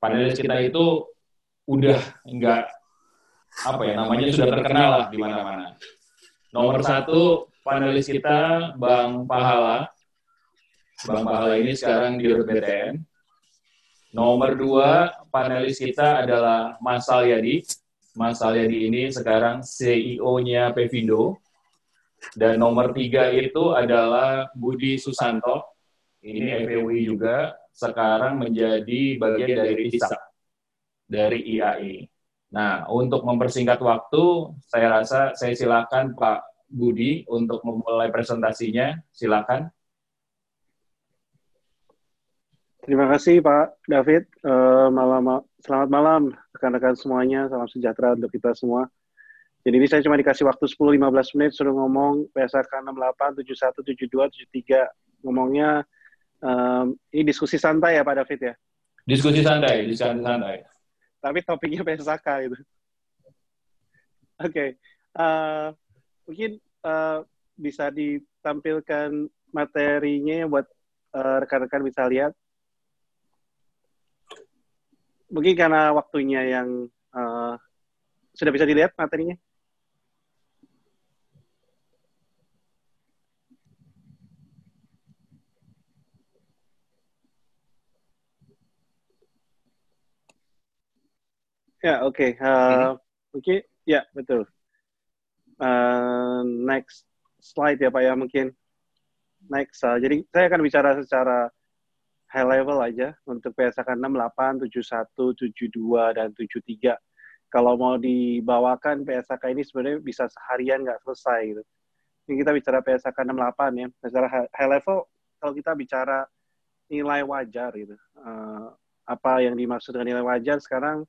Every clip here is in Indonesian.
panelis kita itu udah enggak apa ya namanya sudah terkenal lah di mana-mana. Nomor satu panelis kita Bang Pahala. Bang Pahala ini sekarang di BTN. Nomor dua panelis kita adalah Mas Salyadi. Mas Salyadi ini sekarang CEO-nya Pevindo. Dan nomor tiga itu adalah Budi Susanto. Ini FPUI juga, sekarang menjadi bagian dari TISA, dari IAI. Nah, untuk mempersingkat waktu, saya rasa saya silakan Pak Budi untuk memulai presentasinya. Silakan. Terima kasih Pak David. Uh, malam, selamat malam rekan-rekan semuanya. Salam sejahtera untuk kita semua. Jadi ini saya cuma dikasih waktu 10-15 menit suruh ngomong PSK 68, 71, 72, 73. Ngomongnya um, ini diskusi santai ya Pak David ya? Diskusi santai, diskusi santai tapi topiknya PSK itu. Oke, okay. uh, eh, mungkin uh, bisa ditampilkan materinya buat uh, rekan-rekan bisa lihat. Mungkin karena waktunya yang uh, sudah bisa dilihat materinya. Ya, oke. Okay. Uh, Oke, okay. ya betul. Uh, next slide ya Pak ya mungkin. Next. Uh, jadi saya akan bicara secara high level aja untuk PSK 68, 71, 72, dan 73. Kalau mau dibawakan PSK ini sebenarnya bisa seharian nggak selesai gitu. Ini kita bicara PSK 68 ya. Secara high level, kalau kita bicara nilai wajar gitu. Uh, apa yang dimaksud dengan nilai wajar sekarang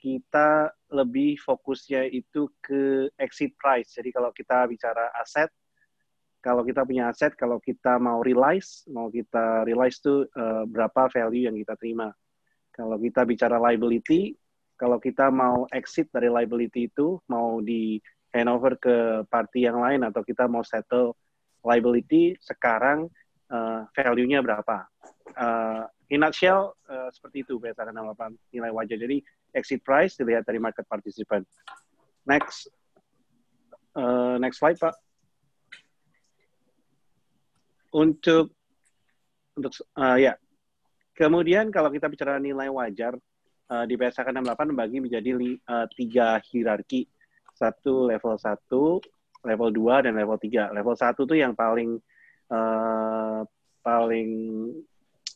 kita lebih fokusnya itu ke exit price. Jadi kalau kita bicara aset, kalau kita punya aset, kalau kita mau realize, mau kita realize itu uh, berapa value yang kita terima. Kalau kita bicara liability, kalau kita mau exit dari liability itu, mau di handover ke party yang lain atau kita mau settle liability, sekarang uh, value-nya berapa. Uh, in nutshell, uh, seperti itu berdasarkan nilai wajar. Jadi exit price dilihat dari market participant. Next, uh, next slide Pak. Untuk untuk uh, ya, kemudian kalau kita bicara nilai wajar uh, di PSK 68 membagi menjadi li, uh, tiga hierarki, satu level satu, level 2 dan level 3. Level 1 itu yang paling uh, paling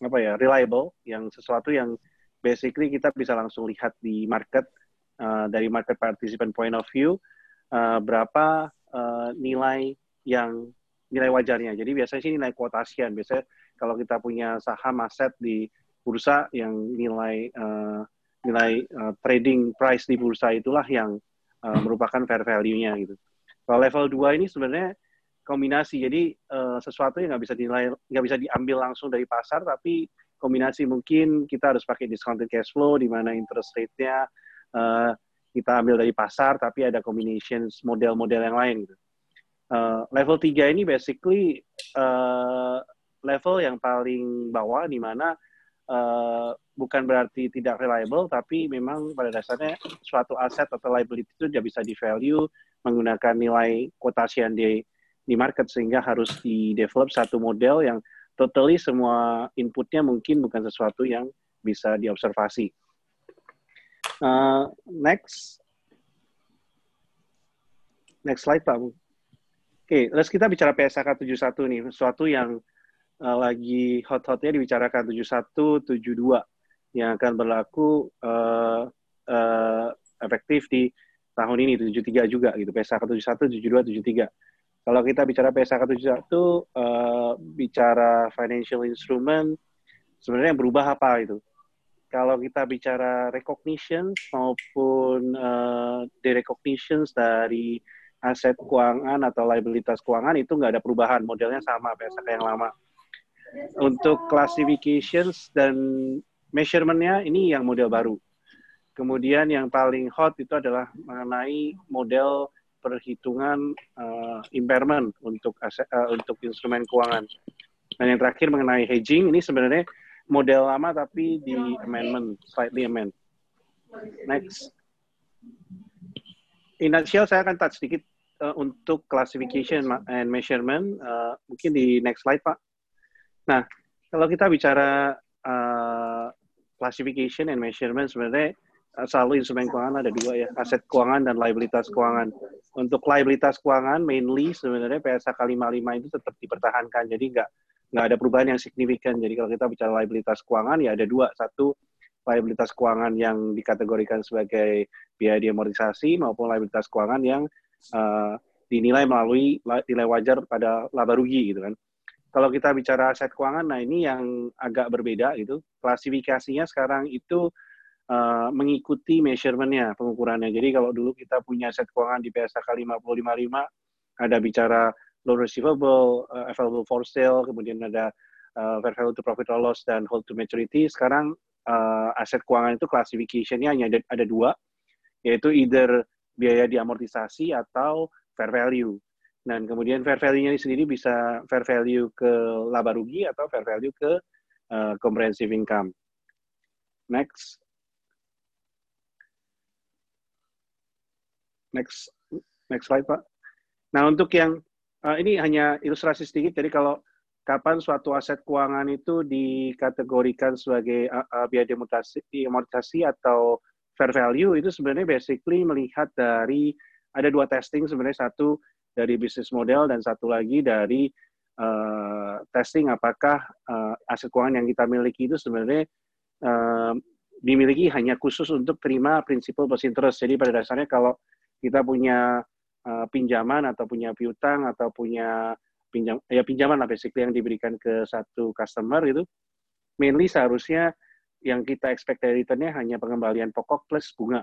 apa ya reliable, yang sesuatu yang basically kita bisa langsung lihat di market uh, dari market participant point of view uh, berapa uh, nilai yang nilai wajarnya. Jadi biasanya sih nilai kuotasian. Biasanya kalau kita punya saham aset di bursa yang nilai uh, nilai uh, trading price di bursa itulah yang uh, merupakan fair value-nya gitu. Kalau level 2 ini sebenarnya kombinasi. Jadi uh, sesuatu yang nggak bisa dinilai nggak bisa diambil langsung dari pasar tapi kombinasi mungkin kita harus pakai discounted cash flow di mana interest rate-nya uh, kita ambil dari pasar tapi ada combinations model-model yang lain gitu. Uh, level 3 ini basically uh, level yang paling bawah di mana uh, bukan berarti tidak reliable tapi memang pada dasarnya suatu aset atau liability itu tidak bisa di value menggunakan nilai quotation di di market sehingga harus di develop satu model yang totally semua inputnya mungkin bukan sesuatu yang bisa diobservasi. Uh, next. Next slide, Pak. Oke, okay, let's kita bicara PSK 71 nih, sesuatu yang uh, lagi hot-hotnya dibicarakan 71, 72 yang akan berlaku uh, uh, efektif di tahun ini 73 juga gitu. PSK 71, 72, 73 kalau kita bicara PSK 71 uh, bicara financial instrument sebenarnya yang berubah apa itu? Kalau kita bicara recognition maupun uh, derecognitions dari aset keuangan atau liabilitas keuangan itu nggak ada perubahan, modelnya sama PSK yang lama. Untuk classifications dan measurementnya ini yang model baru. Kemudian yang paling hot itu adalah mengenai model perhitungan uh, impairment untuk aset, uh, untuk instrumen keuangan. Dan yang terakhir mengenai hedging ini sebenarnya model lama tapi di amendment, slightly amend. Next. In nutshell, saya akan touch sedikit uh, untuk classification and measurement. Uh, mungkin di next slide, Pak. Nah, kalau kita bicara uh, classification and measurement, sebenarnya selalu instrumen keuangan ada dua ya, aset keuangan dan liabilitas keuangan. Untuk liabilitas keuangan, mainly sebenarnya PSAK 55 itu tetap dipertahankan, jadi nggak nggak ada perubahan yang signifikan. Jadi kalau kita bicara liabilitas keuangan, ya ada dua. Satu, liabilitas keuangan yang dikategorikan sebagai biaya diamortisasi maupun liabilitas keuangan yang uh, dinilai melalui nilai wajar pada laba rugi gitu kan. Kalau kita bicara aset keuangan, nah ini yang agak berbeda gitu. Klasifikasinya sekarang itu uh, mengikuti measurementnya, pengukurannya. Jadi kalau dulu kita punya aset keuangan di PSAK 5055, ada bicara loan receivable, uh, available for sale, kemudian ada uh, fair value to profit or loss, dan hold to maturity. Sekarang uh, aset keuangan itu klasifikasinya hanya ada, ada dua, yaitu either biaya diamortisasi atau fair value. Dan kemudian fair value-nya sendiri bisa fair value ke laba rugi atau fair value ke uh, comprehensive income. Next. Next, next slide, Pak. Nah, untuk yang uh, ini hanya ilustrasi sedikit. Jadi kalau kapan suatu aset keuangan itu dikategorikan sebagai uh, biaya amortisasi atau fair value itu sebenarnya basically melihat dari ada dua testing sebenarnya satu dari bisnis model dan satu lagi dari uh, testing apakah uh, aset keuangan yang kita miliki itu sebenarnya uh, dimiliki hanya khusus untuk terima prinsipal plus interest. Jadi pada dasarnya kalau kita punya uh, pinjaman atau punya piutang atau punya pinjam ya pinjaman lah basically yang diberikan ke satu customer itu mainly seharusnya yang kita expect dari returnnya hanya pengembalian pokok plus bunga.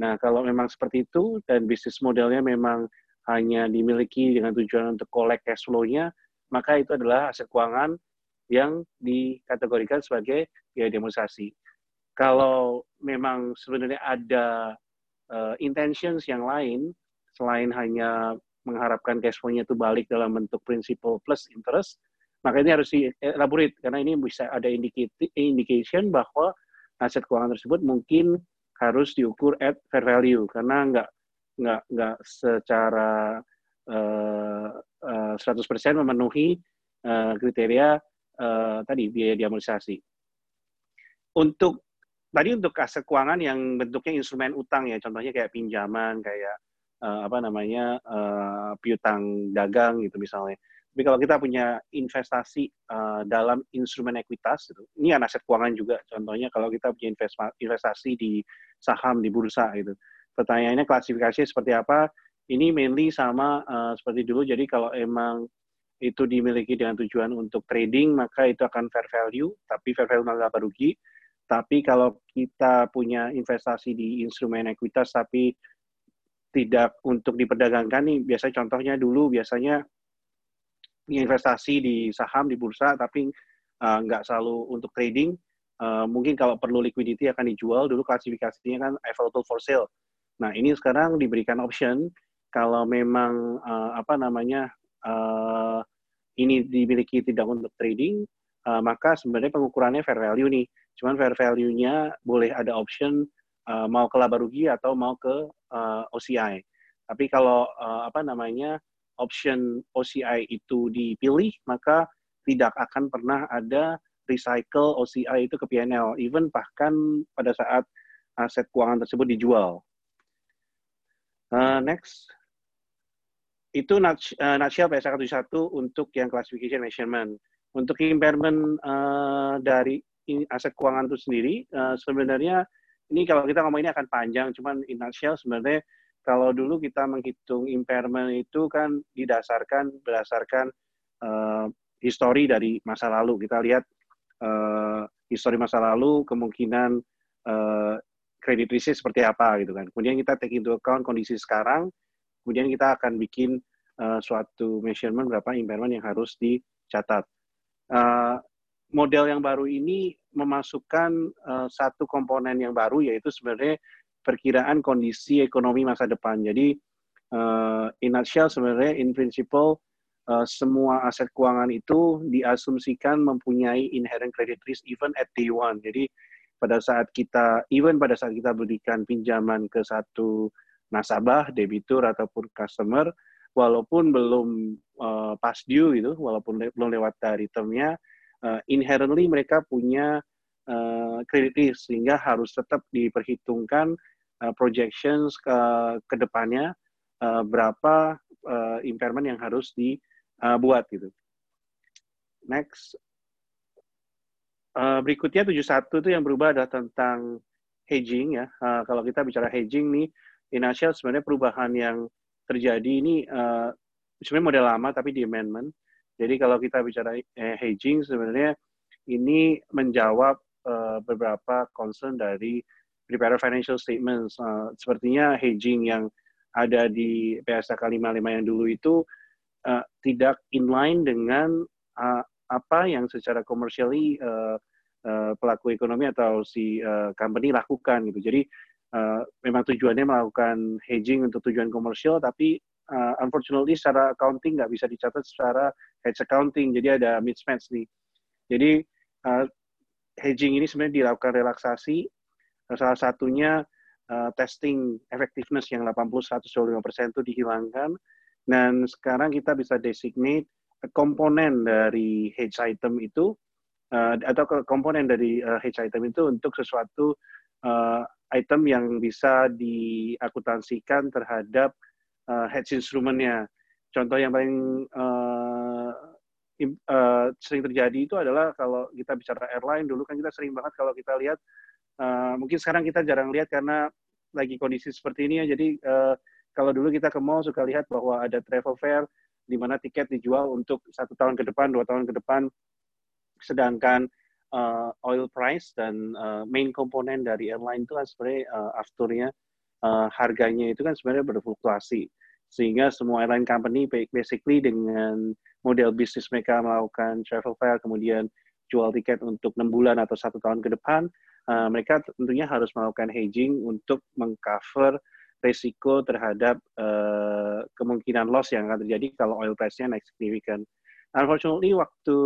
Nah kalau memang seperti itu dan bisnis modelnya memang hanya dimiliki dengan tujuan untuk collect cash flow-nya, maka itu adalah aset keuangan yang dikategorikan sebagai biaya demonstrasi. Kalau memang sebenarnya ada uh, intentions yang lain selain hanya mengharapkan cash flow-nya itu balik dalam bentuk principal plus interest, maka ini harus dielaborate karena ini bisa ada indication bahwa aset keuangan tersebut mungkin harus diukur at fair value karena nggak nggak nggak secara uh, uh, 100% memenuhi uh, kriteria uh, tadi biaya diamortisasi. Untuk tadi untuk aset keuangan yang bentuknya instrumen utang ya, contohnya kayak pinjaman, kayak uh, apa namanya uh, piutang dagang gitu misalnya. Tapi kalau kita punya investasi uh, dalam instrumen ekuitas, gitu, ini kan aset keuangan juga. Contohnya kalau kita punya investasi di saham di bursa gitu. Pertanyaannya klasifikasi seperti apa? Ini mainly sama uh, seperti dulu. Jadi kalau emang itu dimiliki dengan tujuan untuk trading, maka itu akan fair value, tapi fair value laba rugi. Tapi kalau kita punya investasi di instrumen ekuitas, tapi tidak untuk diperdagangkan nih biasanya contohnya dulu biasanya investasi di saham di bursa tapi uh, nggak selalu untuk trading uh, mungkin kalau perlu liquidity akan dijual. Dulu klasifikasinya kan available for sale. Nah ini sekarang diberikan option kalau memang uh, apa namanya uh, ini dimiliki tidak untuk trading uh, maka sebenarnya pengukurannya fair value nih cuman fair value-nya boleh ada option uh, mau ke laba rugi atau mau ke uh, eh, OCI. Tapi kalau uh, apa namanya option OCI itu dipilih, maka tidak akan pernah ada recycle OCI itu ke PNL, even bahkan pada saat aset keuangan tersebut dijual. Uh, next, itu nutshell PSK 71 untuk yang classification measurement. Untuk impairment uh, dari aset keuangan itu sendiri, uh, sebenarnya ini kalau kita ngomong ini akan panjang, cuman in nutshell sebenarnya kalau dulu kita menghitung impairment itu kan didasarkan berdasarkan uh, histori dari masa lalu. Kita lihat uh, histori masa lalu, kemungkinan uh, credit risk seperti apa gitu kan. Kemudian kita take into account kondisi sekarang, kemudian kita akan bikin uh, suatu measurement berapa impairment yang harus dicatat. Uh, model yang baru ini memasukkan uh, satu komponen yang baru yaitu sebenarnya perkiraan kondisi ekonomi masa depan. Jadi uh, in nutshell sebenarnya in principle uh, semua aset keuangan itu diasumsikan mempunyai inherent credit risk even at day one. Jadi pada saat kita, even pada saat kita berikan pinjaman ke satu nasabah, debitur ataupun customer, walaupun belum uh, pas due gitu, walaupun le belum lewat dari termnya, uh, inherently mereka punya uh, sehingga harus tetap diperhitungkan uh, projections ke, ke depannya uh, berapa uh, impairment yang harus dibuat gitu. Next. Uh, berikutnya 71 itu yang berubah adalah tentang hedging ya. Uh, kalau kita bicara hedging nih, Initial sebenarnya perubahan yang terjadi ini uh, sebenarnya model lama tapi di amendment. Jadi kalau kita bicara eh, hedging sebenarnya ini menjawab uh, beberapa concern dari prepare financial statements. Uh, sepertinya hedging yang ada di PSK 55 yang dulu itu uh, tidak inline dengan uh, apa yang secara commercially uh, uh, pelaku ekonomi atau si uh, company lakukan gitu. Jadi uh, memang tujuannya melakukan hedging untuk tujuan komersial, tapi uh, unfortunately secara accounting nggak bisa dicatat secara hedge accounting, jadi ada mismatch nih. Jadi uh, hedging ini sebenarnya dilakukan relaksasi, salah satunya uh, testing effectiveness yang 80-125% itu dihilangkan, dan sekarang kita bisa designate komponen dari hedge item itu, uh, atau komponen dari uh, hedge item itu untuk sesuatu uh, item yang bisa diakuntansikan terhadap uh, hedge instrumennya. Contoh yang paling uh, uh, sering terjadi itu adalah kalau kita bicara airline dulu kan kita sering banget kalau kita lihat uh, mungkin sekarang kita jarang lihat karena lagi kondisi seperti ini ya. Jadi uh, kalau dulu kita ke mall suka lihat bahwa ada travel fair di mana tiket dijual untuk satu tahun ke depan, dua tahun ke depan, sedangkan uh, oil price dan uh, main komponen dari airline itu kan sebenarnya uh, afturnya uh, harganya itu kan sebenarnya berfluktuasi sehingga semua airline company basically dengan model bisnis mereka melakukan travel fair kemudian jual tiket untuk enam bulan atau satu tahun ke depan uh, mereka tentunya harus melakukan hedging untuk mengcover resiko terhadap uh, kemungkinan loss yang akan terjadi kalau oil price-nya naik signifikan. Unfortunately, waktu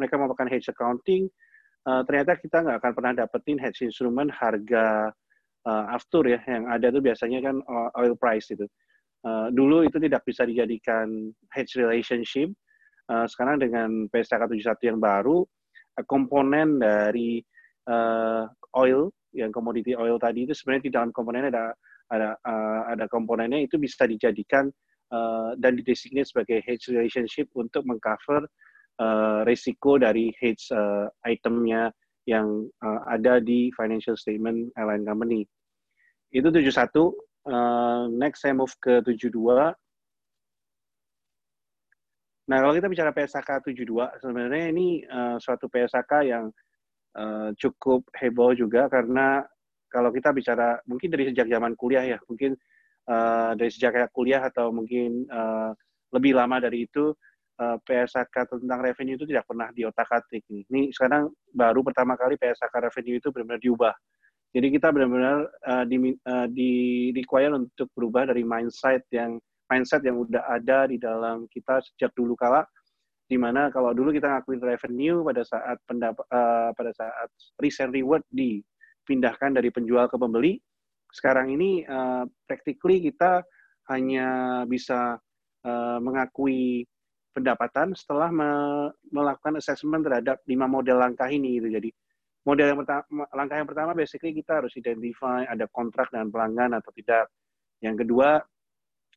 mereka melakukan hedge accounting, uh, ternyata kita nggak akan pernah dapetin hedge instrument harga uh, aftur ya, yang ada tuh biasanya kan oil price itu. Uh, dulu itu tidak bisa dijadikan hedge relationship. Uh, sekarang dengan PSK 71 yang baru, komponen dari uh, oil, yang komoditi oil tadi itu sebenarnya di dalam komponennya ada ada uh, ada komponennya itu bisa dijadikan uh, dan didesignate sebagai hedge relationship untuk mengcover uh, resiko dari hedge uh, itemnya yang uh, ada di financial statement airline company. Itu 71. Uh, next saya move ke 72. Nah, kalau kita bicara PSK 72, sebenarnya ini uh, suatu PSK yang uh, cukup heboh juga karena kalau kita bicara mungkin dari sejak zaman kuliah ya, mungkin uh, dari sejak kuliah atau mungkin uh, lebih lama dari itu eh, PSK tentang revenue itu tidak pernah diotak-atik. Ini sekarang baru pertama kali PSK revenue itu benar-benar diubah. Jadi kita benar-benar uh, di, uh, di require untuk berubah dari mindset yang mindset yang udah ada di dalam kita sejak dulu kala di mana kalau dulu kita ngakuin revenue pada saat pendapat uh, pada saat and reward di pindahkan dari penjual ke pembeli. Sekarang ini uh, practically kita hanya bisa uh, mengakui pendapatan setelah me melakukan assessment terhadap lima model langkah ini gitu. Jadi model yang pertama langkah yang pertama basically kita harus identify ada kontrak dengan pelanggan atau tidak. Yang kedua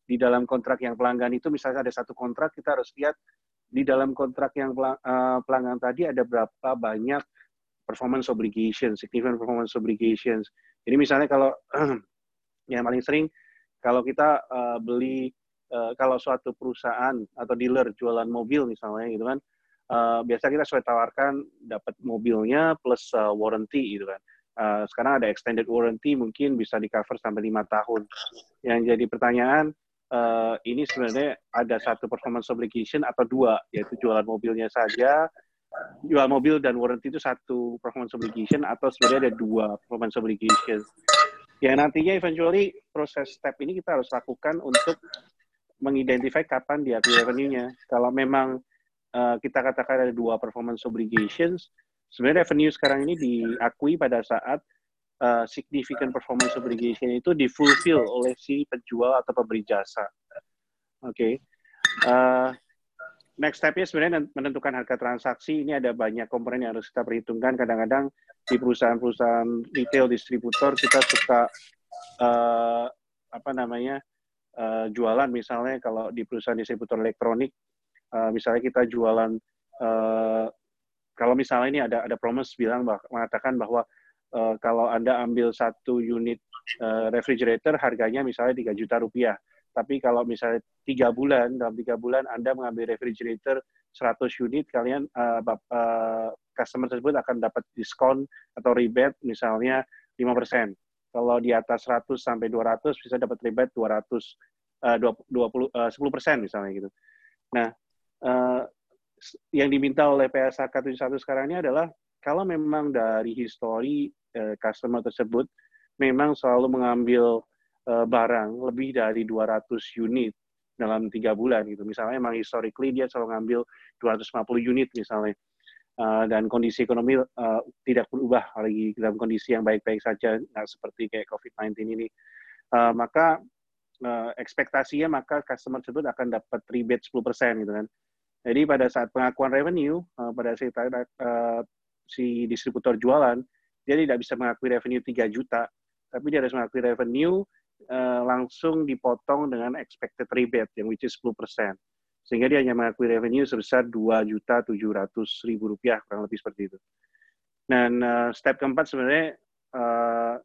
di dalam kontrak yang pelanggan itu misalnya ada satu kontrak kita harus lihat di dalam kontrak yang eh, pelanggan tadi ada berapa banyak performance obligations, significant performance obligations. Jadi misalnya kalau yang paling sering kalau kita uh, beli uh, kalau suatu perusahaan atau dealer jualan mobil misalnya gitu kan, uh, biasa kita sudah tawarkan dapat mobilnya plus uh, warranty gitu kan. Uh, sekarang ada extended warranty mungkin bisa di cover sampai lima tahun. Yang jadi pertanyaan uh, ini sebenarnya ada satu performance obligation atau dua yaitu jualan mobilnya saja jual mobil dan warranty itu satu performance obligation atau sebenarnya ada dua performance obligation. Ya nantinya eventually proses step ini kita harus lakukan untuk mengidentify kapan diakui revenue-nya. Kalau memang uh, kita katakan ada dua performance obligations, sebenarnya revenue sekarang ini diakui pada saat uh, significant performance obligation itu difulfill oleh si penjual atau pemberi jasa. Oke. Okay. Uh, next step-nya sebenarnya menentukan harga transaksi. Ini ada banyak komponen yang harus kita perhitungkan. Kadang-kadang di perusahaan-perusahaan retail distributor kita suka uh, apa namanya uh, jualan misalnya kalau di perusahaan distributor elektronik uh, misalnya kita jualan uh, kalau misalnya ini ada ada promise bilang bah, mengatakan bahwa uh, kalau anda ambil satu unit uh, refrigerator harganya misalnya 3 juta rupiah tapi kalau misalnya tiga bulan dalam tiga bulan anda mengambil refrigerator 100 unit kalian uh, uh, customer tersebut akan dapat diskon atau rebate misalnya 5%. Kalau di atas 100 sampai 200 bisa dapat rebate 200 uh, 20 uh, 10% misalnya gitu. Nah, uh, yang diminta oleh PSAK 71 sekarang ini adalah kalau memang dari histori uh, customer tersebut memang selalu mengambil uh, barang lebih dari 200 unit dalam tiga bulan gitu. Misalnya memang historically dia selalu ngambil 250 unit misalnya. Uh, dan kondisi ekonomi uh, tidak berubah lagi dalam kondisi yang baik-baik saja, nggak seperti kayak COVID-19 ini. Uh, maka uh, ekspektasinya maka customer tersebut akan dapat rebate 10% gitu kan. Jadi pada saat pengakuan revenue, uh, pada saat uh, si distributor jualan, dia tidak bisa mengakui revenue 3 juta, tapi dia harus mengakui revenue uh, langsung dipotong dengan expected rebate yang which is 10% sehingga dia hanya mengakui revenue sebesar dua juta tujuh ratus ribu rupiah kurang lebih seperti itu. Dan uh, step keempat sebenarnya uh,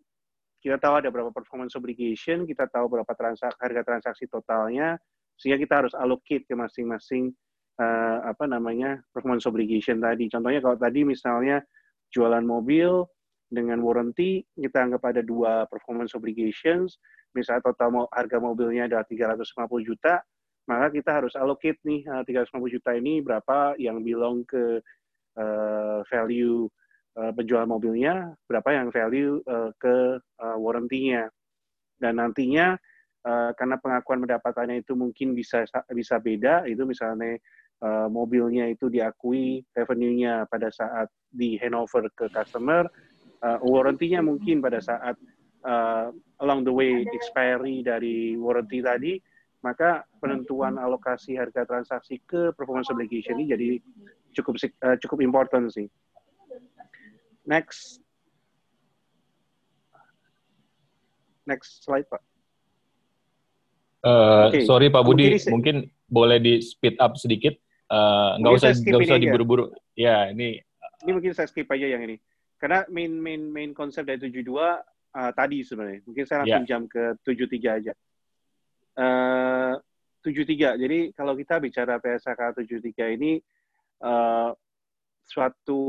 kita tahu ada berapa performance obligation, kita tahu berapa transak harga transaksi totalnya, sehingga kita harus allocate ke masing-masing uh, apa namanya performance obligation tadi. Contohnya kalau tadi misalnya jualan mobil dengan warranty, kita anggap ada dua performance obligations, misalnya total harga mobilnya adalah 350 juta, maka kita harus allocate nih 350 eh, juta ini berapa yang belong ke uh, value uh, penjual mobilnya, berapa yang value uh, ke uh, warranty-nya. Dan nantinya uh, karena pengakuan pendapatannya itu mungkin bisa bisa beda, itu misalnya uh, mobilnya itu diakui revenue-nya pada saat di handover ke customer, uh, warranty-nya mungkin pada saat uh, along the way expiry dari warranty tadi maka penentuan alokasi harga transaksi ke performance obligation ini jadi cukup uh, cukup important sih. Next. Next slide, Pak. Uh, eh, okay. Sorry Pak Budi, mungkin, mungkin boleh di speed up sedikit. Uh, nggak usah nggak usah diburu-buru. Ya, ini. Ini mungkin saya skip aja yang ini. Karena main main main konsep dari 72 uh, tadi sebenarnya. Mungkin saya langsung yeah. jam ke 73 aja. Eh, uh, 73. Jadi kalau kita bicara PSK 73 ini uh, suatu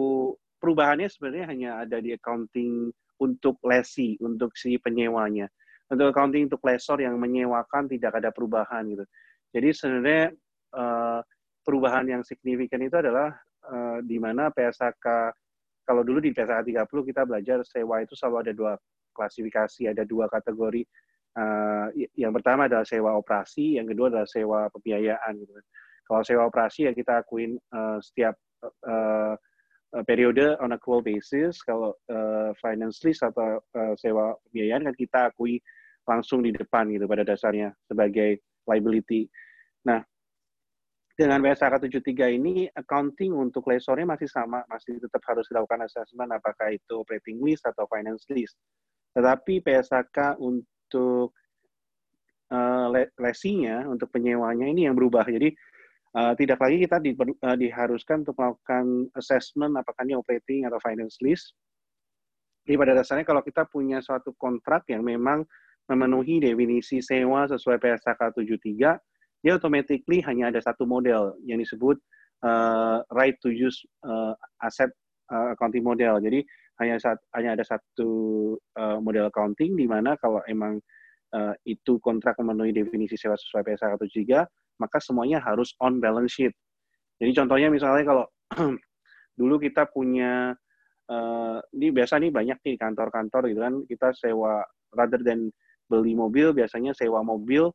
perubahannya sebenarnya hanya ada di accounting untuk lesi, untuk si penyewanya. Untuk accounting untuk lesor yang menyewakan tidak ada perubahan gitu. Jadi sebenarnya uh, perubahan yang signifikan itu adalah uh, di mana PSK kalau dulu di PSK 30 kita belajar sewa itu selalu ada dua klasifikasi, ada dua kategori uh, yang pertama adalah sewa operasi, yang kedua adalah sewa pembiayaan. Gitu. Kan. Kalau sewa operasi ya kita akuin uh, setiap uh, periode on accrual basis. Kalau uh, finance lease atau uh, sewa pembiayaan kan kita akui langsung di depan gitu pada dasarnya sebagai liability. Nah, dengan BSAK 73 ini accounting untuk lesornya masih sama, masih tetap harus dilakukan assessment apakah itu operating lease atau finance lease. Tetapi PSAK untuk untuk uh, lesinya, untuk penyewanya ini yang berubah. Jadi uh, tidak lagi kita di, uh, diharuskan untuk melakukan assessment apakah ini operating atau finance lease. Jadi pada dasarnya kalau kita punya suatu kontrak yang memang memenuhi definisi sewa sesuai PSK 73, dia automatically hanya ada satu model yang disebut uh, right to use uh, asset uh, accounting model. Jadi hanya saat, hanya ada satu uh, model accounting di mana kalau emang uh, itu kontrak memenuhi definisi sewa sesuai PSA atau 3, maka semuanya harus on balance sheet. Jadi contohnya misalnya kalau dulu kita punya uh, ini biasa nih banyak nih kantor-kantor gitu kan kita sewa rather than beli mobil biasanya sewa mobil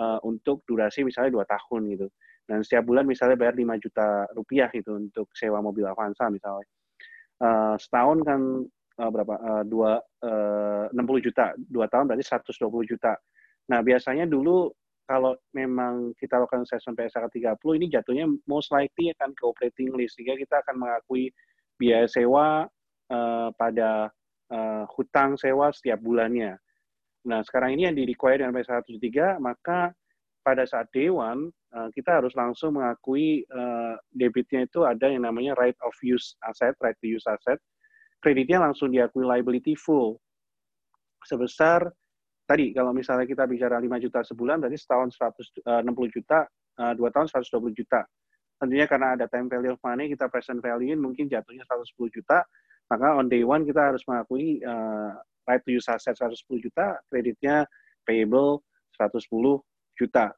uh, untuk durasi misalnya dua tahun gitu. Dan setiap bulan misalnya bayar 5 juta rupiah gitu untuk sewa mobil Avanza misalnya. Uh, setahun kan uh, berapa? Uh, dua, uh, 60 juta. Dua tahun berarti 120 juta. Nah, biasanya dulu kalau memang kita lakukan assessment PSK 30, ini jatuhnya most likely akan ke operating list. Sehingga kita akan mengakui biaya sewa uh, pada uh, hutang sewa setiap bulannya. Nah, sekarang ini yang di-require dengan PSK 103, maka pada saat Dewan, uh, kita harus langsung mengakui uh, debitnya itu ada yang namanya right of use asset, right to use asset. Kreditnya langsung diakui liability full. Sebesar, tadi kalau misalnya kita bicara 5 juta sebulan, berarti setahun 160 uh, juta, dua tahun 120 juta. Tentunya karena ada time value of money, kita present value mungkin jatuhnya 110 juta, maka on day one kita harus mengakui uh, right to use asset 110 juta, kreditnya payable 110 juta.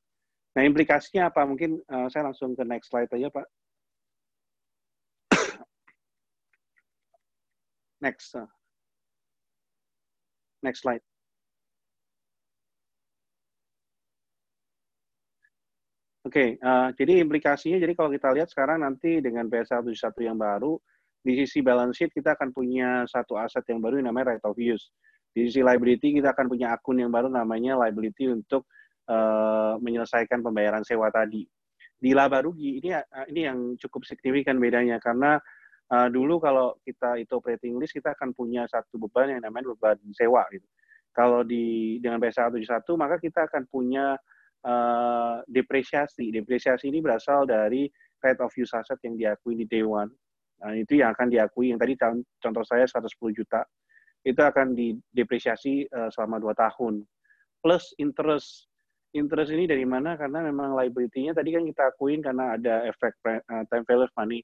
Nah, implikasinya apa? Mungkin uh, saya langsung ke next slide aja, Pak. next. Uh. Next slide. Oke, okay, uh, jadi implikasinya, jadi kalau kita lihat sekarang nanti dengan BSA 71 yang baru, di sisi balance sheet kita akan punya satu aset yang baru yang namanya right of use. Di sisi liability kita akan punya akun yang baru namanya liability untuk uh, menyelesaikan pembayaran sewa tadi. Di laba rugi ini uh, ini yang cukup signifikan bedanya karena uh, dulu kalau kita itu operating list kita akan punya satu beban yang namanya beban sewa gitu. Kalau di dengan BSA 71 maka kita akan punya uh, depresiasi. Depresiasi ini berasal dari right of use asset yang diakui di day one. Nah, itu yang akan diakui yang tadi contoh saya 110 juta itu akan didepresiasi uh, selama dua tahun plus interest interest ini dari mana? Karena memang liability-nya tadi kan kita akuin karena ada efek uh, time value of money.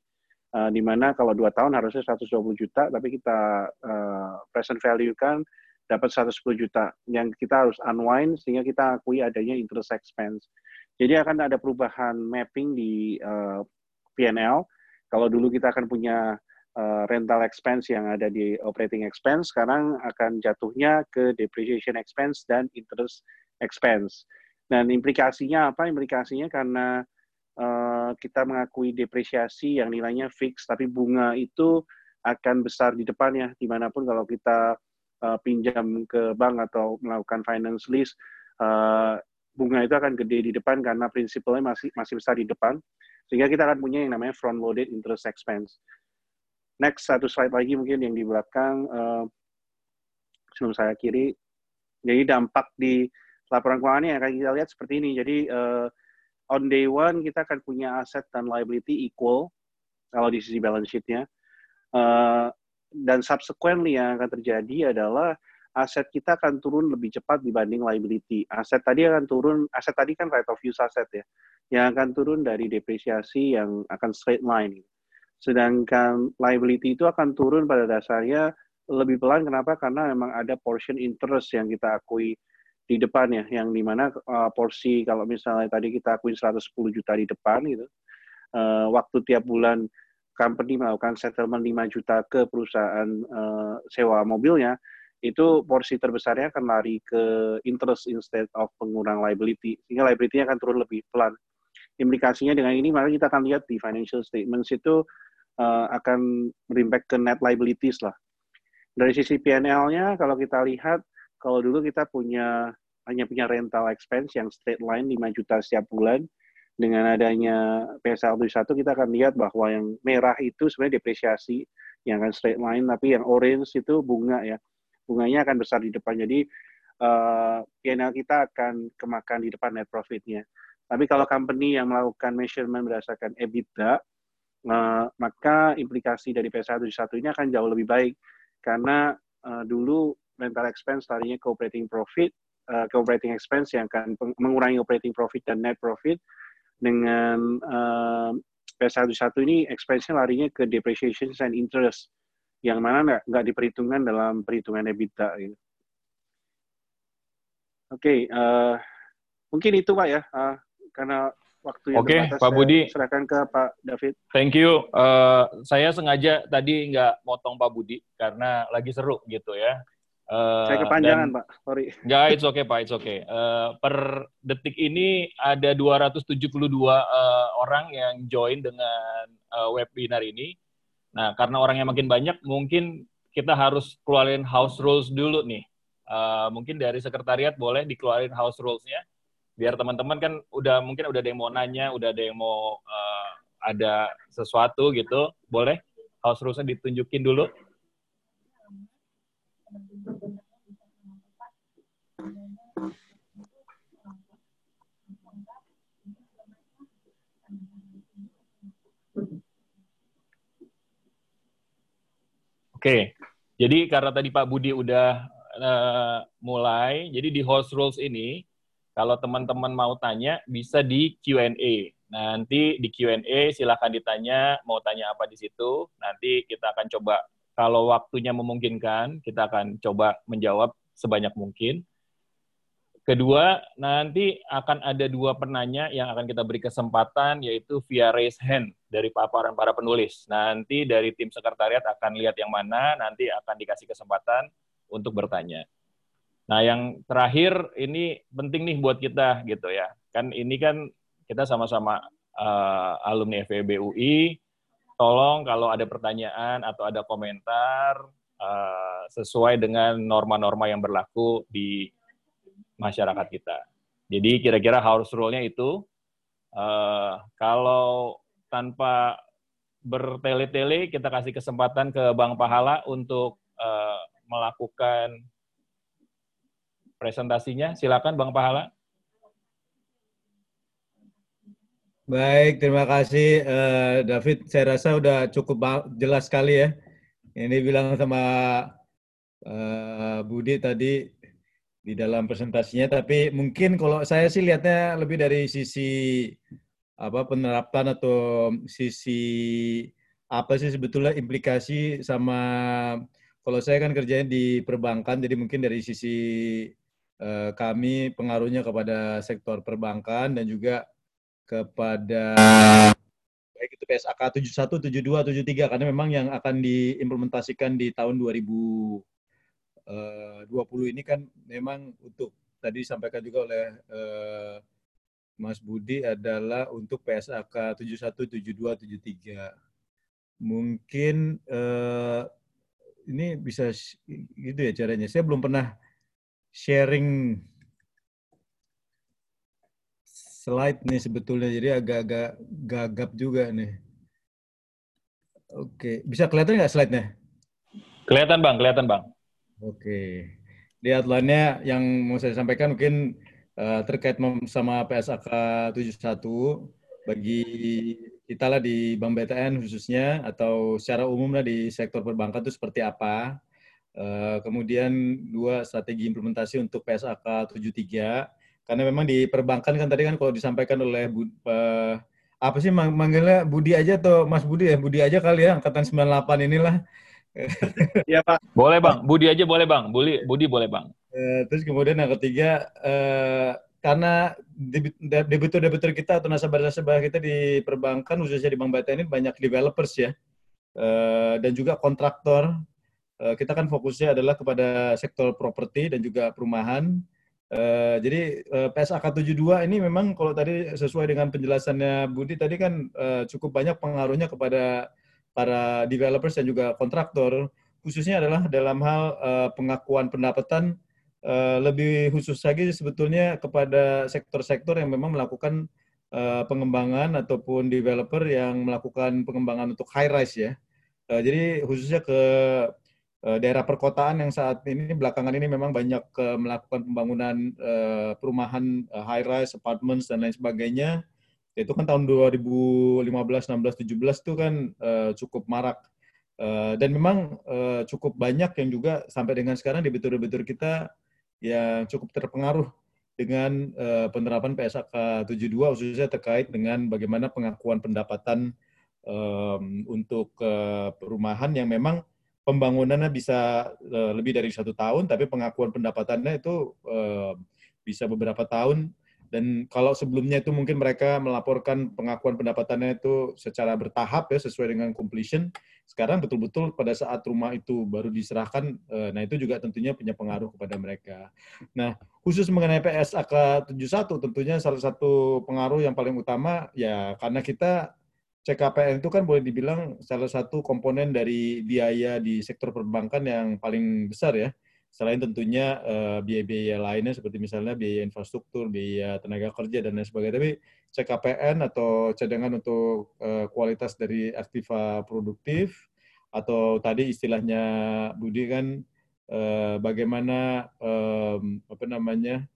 Uh, di mana kalau dua tahun harusnya 120 juta, tapi kita uh, present value kan dapat 110 juta. Yang kita harus unwind sehingga kita akui adanya interest expense. Jadi akan ada perubahan mapping di uh, P&L. Kalau dulu kita akan punya uh, rental expense yang ada di operating expense, sekarang akan jatuhnya ke depreciation expense dan interest expense. Dan implikasinya apa? Implikasinya karena uh, kita mengakui depresiasi yang nilainya fix, tapi bunga itu akan besar di depannya. Di mana pun kalau kita uh, pinjam ke bank atau melakukan finance lease, uh, bunga itu akan gede di depan karena prinsipnya masih masih besar di depan. Sehingga kita akan punya yang namanya front loaded interest expense. Next, satu slide lagi mungkin yang di belakang, uh, sebelum saya kiri. Jadi dampak di laporan keuangannya akan kita lihat seperti ini. Jadi uh, on day one kita akan punya aset dan liability equal kalau di sisi balance sheet-nya. Uh, dan subsequently yang akan terjadi adalah aset kita akan turun lebih cepat dibanding liability. Aset tadi akan turun, aset tadi kan right of use asset ya, yang akan turun dari depresiasi yang akan straight line. Sedangkan liability itu akan turun pada dasarnya lebih pelan. Kenapa? Karena memang ada portion interest yang kita akui di depan ya, yang di mana uh, porsi kalau misalnya tadi kita akuin 110 juta di depan gitu, uh, waktu tiap bulan company melakukan settlement 5 juta ke perusahaan uh, sewa mobilnya, itu porsi terbesarnya akan lari ke interest instead of pengurang liability, sehingga liability-nya akan turun lebih pelan. Implikasinya dengan ini, maka kita akan lihat di financial statements itu uh, akan berimpact ke net liabilities lah. Dari sisi PNL-nya, kalau kita lihat kalau dulu kita punya hanya punya rental expense yang straight line 5 juta setiap bulan, dengan adanya PSL 1 kita akan lihat bahwa yang merah itu sebenarnya depresiasi yang akan straight line, tapi yang orange itu bunga ya. Bunganya akan besar di depan. Jadi uh, eh, PNL kita akan kemakan di depan net profitnya. Tapi kalau company yang melakukan measurement berdasarkan EBITDA, uh, maka implikasi dari PSL 1 ini akan jauh lebih baik. Karena uh, dulu rental expense larinya ke operating profit, uh, ke operating expense yang akan mengurangi operating profit dan net profit. Dengan uh, PS11 ini expense-nya larinya ke depreciation and interest, yang mana nggak, nggak diperhitungkan dalam perhitungan EBITDA. Gitu. Oke, okay, uh, mungkin itu Pak ya, uh, karena waktu yang Oke, okay, Pak Budi. Silakan ke Pak David. Thank you. Uh, saya sengaja tadi nggak motong Pak Budi karena lagi seru gitu ya. Uh, Saya kepanjangan, dan, Pak. Sorry. Enggak, it's okay, Pak. It's okay. Uh, per detik ini ada 272 uh, orang yang join dengan uh, webinar ini. Nah, karena orang yang makin banyak, mungkin kita harus keluarin house rules dulu nih. Uh, mungkin dari sekretariat boleh dikeluarin house rules-nya. Biar teman-teman kan udah mungkin udah ada yang mau nanya, udah ada yang mau uh, ada sesuatu gitu. Boleh house rules-nya ditunjukin dulu. Oke, jadi karena tadi Pak Budi udah uh, mulai, jadi di host rules ini, kalau teman-teman mau tanya, bisa di Q&A. Nanti di Q&A silahkan ditanya, mau tanya apa di situ, nanti kita akan coba kalau waktunya memungkinkan, kita akan coba menjawab sebanyak mungkin. Kedua, nanti akan ada dua penanya yang akan kita beri kesempatan, yaitu via raise hand dari paparan para penulis. Nanti dari tim sekretariat akan lihat yang mana, nanti akan dikasih kesempatan untuk bertanya. Nah, yang terakhir ini penting nih buat kita gitu ya. Kan ini kan kita sama-sama uh, alumni FEB UI, tolong kalau ada pertanyaan atau ada komentar uh, sesuai dengan norma-norma yang berlaku di masyarakat kita. Jadi kira-kira house rule-nya itu uh, kalau tanpa bertele-tele kita kasih kesempatan ke Bang Pahala untuk uh, melakukan presentasinya. Silakan Bang Pahala. Baik, terima kasih uh, David. Saya rasa udah cukup jelas sekali ya. Ini bilang sama uh, Budi tadi di dalam presentasinya, tapi mungkin kalau saya sih lihatnya lebih dari sisi apa penerapan atau sisi apa sih sebetulnya implikasi sama kalau saya kan kerjanya di perbankan, jadi mungkin dari sisi uh, kami pengaruhnya kepada sektor perbankan dan juga kepada baik itu PSAK 71, 72, 73 karena memang yang akan diimplementasikan di tahun 2020 eh, ini kan memang untuk tadi disampaikan juga oleh uh, Mas Budi adalah untuk PSAK 71, 72, 73. Mungkin uh, ini bisa gitu ya caranya. Saya belum pernah sharing slide nih sebetulnya, jadi agak-agak gagap juga nih. Oke, bisa kelihatan nggak slide-nya? Kelihatan bang, kelihatan bang. Oke, di outline-nya yang mau saya sampaikan mungkin uh, terkait sama PSAK 71 bagi kita lah di Bank BTN khususnya atau secara umum lah di sektor perbankan itu seperti apa. Uh, kemudian dua strategi implementasi untuk PSAK 73 karena memang di perbankan kan tadi kan kalau disampaikan oleh uh, apa sih mang manggilnya Budi aja atau Mas Budi ya Budi aja kali ya angkatan 98 inilah Iya Pak. Boleh Bang, Budi aja boleh Bang, Budi, Budi boleh Bang. Uh, terus kemudian yang ketiga, uh, karena debitur-debitur kita atau nasabah-nasabah kita di perbankan, khususnya di Bank BTN ini banyak developers ya, uh, dan juga kontraktor. Uh, kita kan fokusnya adalah kepada sektor properti dan juga perumahan. Uh, jadi uh, PSAK 72 ini memang kalau tadi sesuai dengan penjelasannya Budi tadi kan uh, cukup banyak pengaruhnya kepada para developers dan juga kontraktor khususnya adalah dalam hal uh, pengakuan pendapatan uh, lebih khusus lagi sebetulnya kepada sektor-sektor yang memang melakukan uh, pengembangan ataupun developer yang melakukan pengembangan untuk high rise ya. Uh, jadi khususnya ke daerah perkotaan yang saat ini belakangan ini memang banyak uh, melakukan pembangunan uh, perumahan uh, high rise apartments dan lain sebagainya. Itu kan tahun 2015 16 17 itu kan uh, cukup marak. Uh, dan memang uh, cukup banyak yang juga sampai dengan sekarang debitur-debitur kita yang cukup terpengaruh dengan uh, penerapan PSAK 72 khususnya terkait dengan bagaimana pengakuan pendapatan um, untuk uh, perumahan yang memang pembangunannya bisa uh, lebih dari satu tahun, tapi pengakuan pendapatannya itu uh, bisa beberapa tahun Dan kalau sebelumnya itu mungkin mereka melaporkan pengakuan pendapatannya itu secara bertahap ya sesuai dengan completion. Sekarang betul-betul pada saat rumah itu baru diserahkan, eh, nah itu juga tentunya punya pengaruh kepada mereka. Nah, khusus mengenai PSAK 71 tentunya salah satu pengaruh yang paling utama ya karena kita CKPN itu kan boleh dibilang salah satu komponen dari biaya di sektor perbankan yang paling besar ya selain tentunya uh, biaya-biaya lainnya seperti misalnya biaya infrastruktur, biaya tenaga kerja dan lain sebagainya. Tapi CKPN atau cadangan untuk uh, kualitas dari aktiva produktif atau tadi istilahnya Budi kan uh, bagaimana apa namanya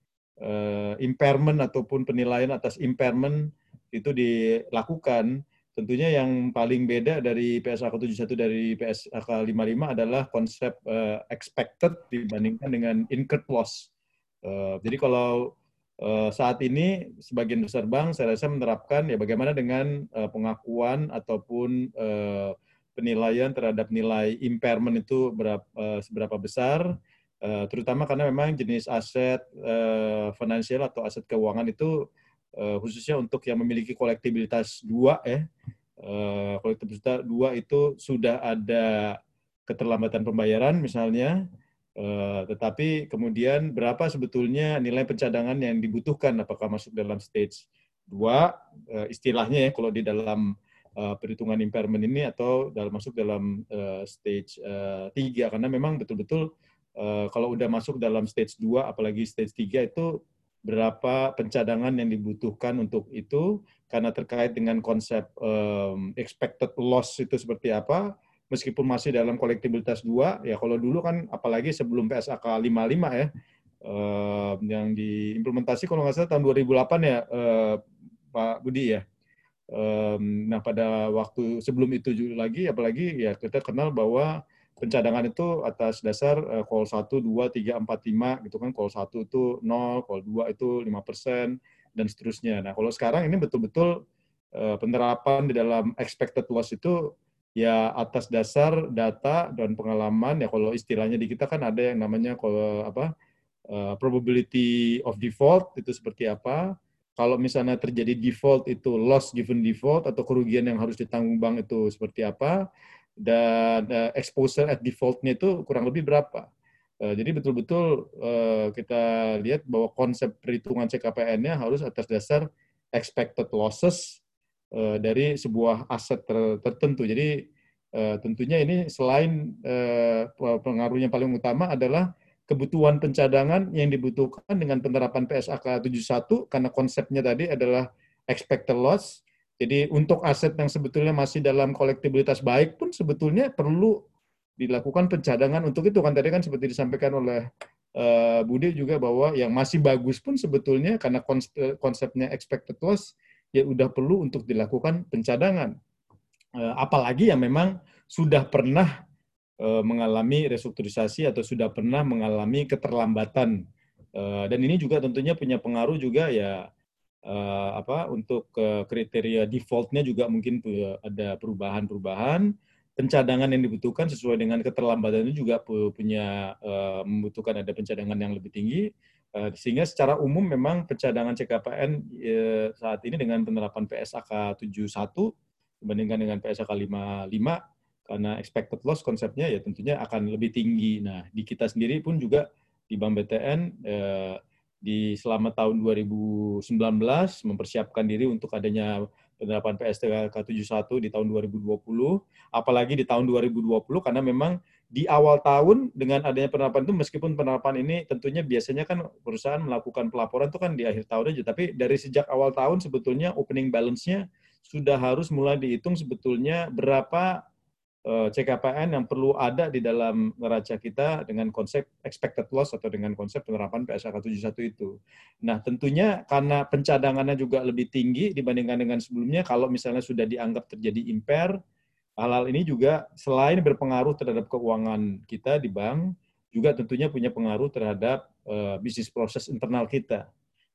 impairment ataupun penilaian atas impairment itu dilakukan Tentunya yang paling beda dari PSAK 71 dari PSAK 55 adalah konsep uh, expected dibandingkan dengan incurred loss. Uh, jadi kalau uh, saat ini sebagian besar bank saya rasa menerapkan ya bagaimana dengan uh, pengakuan ataupun uh, penilaian terhadap nilai impairment itu berapa, uh, seberapa besar, uh, terutama karena memang jenis aset uh, finansial atau aset keuangan itu khususnya untuk yang memiliki kolektibilitas dua ya. Uh, kolektibilitas dua itu sudah ada keterlambatan pembayaran misalnya. Uh, tetapi kemudian berapa sebetulnya nilai pencadangan yang dibutuhkan? Apakah masuk dalam stage dua? Uh, istilahnya ya kalau di dalam uh, perhitungan impairment ini atau dalam masuk dalam uh, stage uh, karena memang betul-betul uh, kalau udah masuk dalam stage 2 apalagi stage 3 itu berapa pencadangan yang dibutuhkan untuk itu karena terkait dengan konsep um, expected loss itu seperti apa meskipun masih dalam kolektibilitas dua ya kalau dulu kan apalagi sebelum PSAK 55 ya uh, yang diimplementasi kalau nggak salah tahun 2008 ya uh, Pak Budi ya. Um, nah pada waktu sebelum itu lagi apalagi ya kita kenal bahwa pencadangan itu atas dasar uh, call 1, 2, 3, 4, 5 gitu kan. Call 1 itu 0, call 2 itu 5%, dan seterusnya. Nah, kalau sekarang ini betul-betul uh, penerapan di dalam expected loss itu ya atas dasar data dan pengalaman ya kalau istilahnya di kita kan ada yang namanya kalau apa uh, probability of default itu seperti apa kalau misalnya terjadi default itu loss given default atau kerugian yang harus ditanggung bank itu seperti apa dan uh, exposure at default-nya itu kurang lebih berapa. Uh, jadi betul-betul uh, kita lihat bahwa konsep perhitungan CKPN-nya harus atas dasar expected losses uh, dari sebuah aset ter tertentu. Jadi uh, tentunya ini selain uh, pengaruhnya paling utama adalah kebutuhan pencadangan yang dibutuhkan dengan penerapan PSAK 71 karena konsepnya tadi adalah expected loss jadi untuk aset yang sebetulnya masih dalam kolektibilitas baik pun sebetulnya perlu dilakukan pencadangan untuk itu kan tadi kan seperti disampaikan oleh uh, Budi juga bahwa yang masih bagus pun sebetulnya karena konsepnya expected loss ya udah perlu untuk dilakukan pencadangan. Uh, apalagi yang memang sudah pernah uh, mengalami restrukturisasi atau sudah pernah mengalami keterlambatan uh, dan ini juga tentunya punya pengaruh juga ya uh, apa untuk uh, kriteria defaultnya juga mungkin ada perubahan-perubahan pencadangan yang dibutuhkan sesuai dengan keterlambatan itu juga punya uh, membutuhkan ada pencadangan yang lebih tinggi uh, sehingga secara umum memang pencadangan CKPN uh, saat ini dengan penerapan PSAK 71 dibandingkan dengan PSAK 55 karena expected loss konsepnya ya tentunya akan lebih tinggi. Nah, di kita sendiri pun juga di Bank BTN uh, di selama tahun 2019 mempersiapkan diri untuk adanya penerapan PSTK 71 di tahun 2020, apalagi di tahun 2020 karena memang di awal tahun dengan adanya penerapan itu meskipun penerapan ini tentunya biasanya kan perusahaan melakukan pelaporan itu kan di akhir tahun aja, tapi dari sejak awal tahun sebetulnya opening balance-nya sudah harus mulai dihitung sebetulnya berapa CKPN yang perlu ada di dalam neraca kita dengan konsep expected loss atau dengan konsep penerapan PSAK 71 itu. Nah, tentunya karena pencadangannya juga lebih tinggi dibandingkan dengan sebelumnya, kalau misalnya sudah dianggap terjadi impair, hal-hal ini juga selain berpengaruh terhadap keuangan kita di bank, juga tentunya punya pengaruh terhadap uh, bisnis proses internal kita.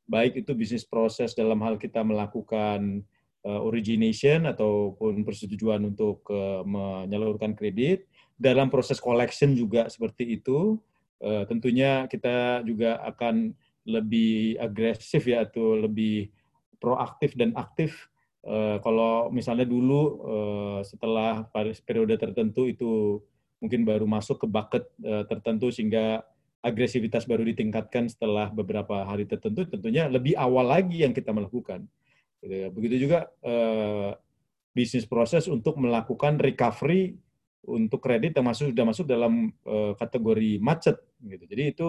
Baik itu bisnis proses dalam hal kita melakukan uh, origination ataupun persetujuan untuk uh, menyalurkan kredit. Dalam proses collection juga seperti itu. Uh, tentunya kita juga akan lebih agresif ya atau lebih proaktif dan aktif. Uh, kalau misalnya dulu uh, setelah periode tertentu itu mungkin baru masuk ke bucket uh, tertentu sehingga agresivitas baru ditingkatkan setelah beberapa hari tertentu, tentunya lebih awal lagi yang kita melakukan. Gitu ya. Begitu juga uh, bisnis proses untuk melakukan recovery untuk kredit yang masuk sudah masuk dalam uh, kategori macet gitu. Jadi itu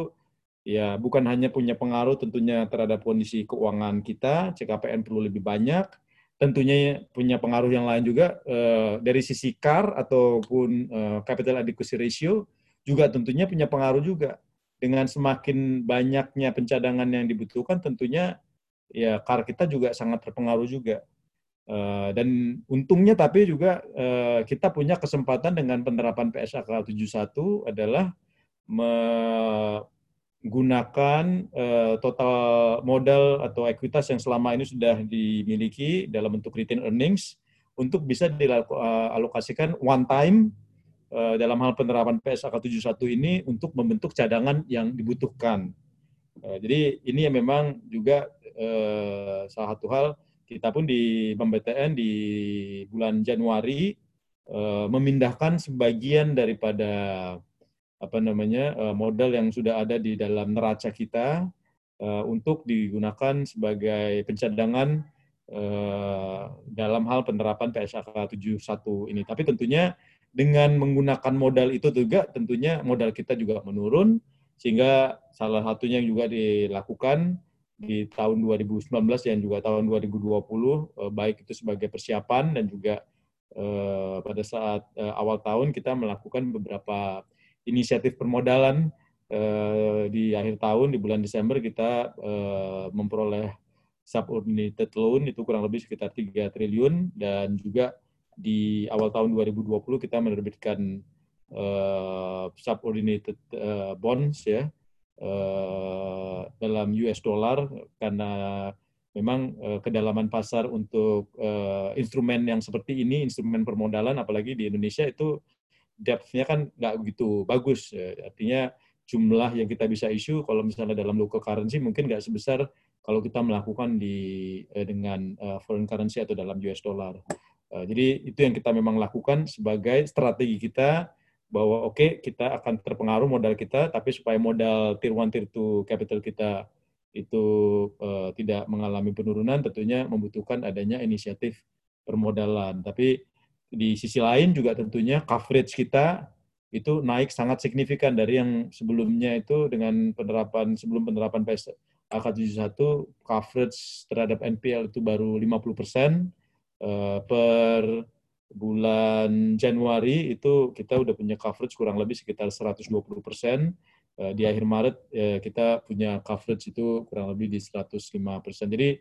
ya bukan hanya punya pengaruh tentunya terhadap kondisi keuangan kita, CKPN perlu lebih banyak, tentunya punya pengaruh yang lain juga uh, dari sisi CAR ataupun uh, capital adequacy ratio juga tentunya punya pengaruh juga. Dengan semakin banyaknya pencadangan yang dibutuhkan tentunya ya CAR kita juga sangat terpengaruh juga. Uh, dan untungnya tapi juga uh, kita punya kesempatan dengan penerapan PSAK 71 adalah me gunakan uh, total modal atau ekuitas yang selama ini sudah dimiliki dalam bentuk retain earnings untuk bisa dialokasikan one time uh, dalam hal penerapan PSAK 71 ini untuk membentuk cadangan yang dibutuhkan. Uh, jadi ini yang memang juga uh, salah satu hal kita pun di BTN di bulan Januari uh, memindahkan sebagian daripada apa namanya uh, modal yang sudah ada di dalam neraca kita untuk digunakan sebagai pencadangan dalam hal penerapan PSAK 71 ini. Tapi tentunya dengan menggunakan modal itu juga tentunya modal kita juga menurun sehingga salah satunya yang juga dilakukan di tahun 2019 dan juga tahun 2020 baik itu sebagai persiapan dan juga pada saat awal tahun kita melakukan beberapa inisiatif permodalan di akhir tahun di bulan Desember kita memperoleh subordinated loan itu kurang lebih sekitar 3 triliun dan juga di awal tahun 2020 kita menerbitkan subordinated bonds ya dalam US dollar karena memang uh, kedalaman pasar untuk uh, instrumen yang seperti ini instrumen permodalan apalagi di Indonesia itu depth-nya kan nggak begitu bagus. Ya. Artinya jumlah yang kita bisa isu kalau misalnya dalam local currency mungkin nggak sebesar kalau kita melakukan di eh, dengan foreign currency atau dalam US dollar. Jadi itu yang kita memang lakukan sebagai strategi kita bahwa oke okay, kita akan terpengaruh modal kita tapi supaya modal tier 1 tier 2 capital kita itu uh, tidak mengalami penurunan tentunya membutuhkan adanya inisiatif permodalan. Tapi di sisi lain juga tentunya coverage kita itu naik sangat signifikan dari yang sebelumnya itu dengan penerapan sebelum penerapan PS AK71 coverage terhadap NPL itu baru 50 persen uh, per bulan Januari itu kita udah punya coverage kurang lebih sekitar 120 persen. Uh, di akhir Maret uh, kita punya coverage itu kurang lebih di 105 persen. Jadi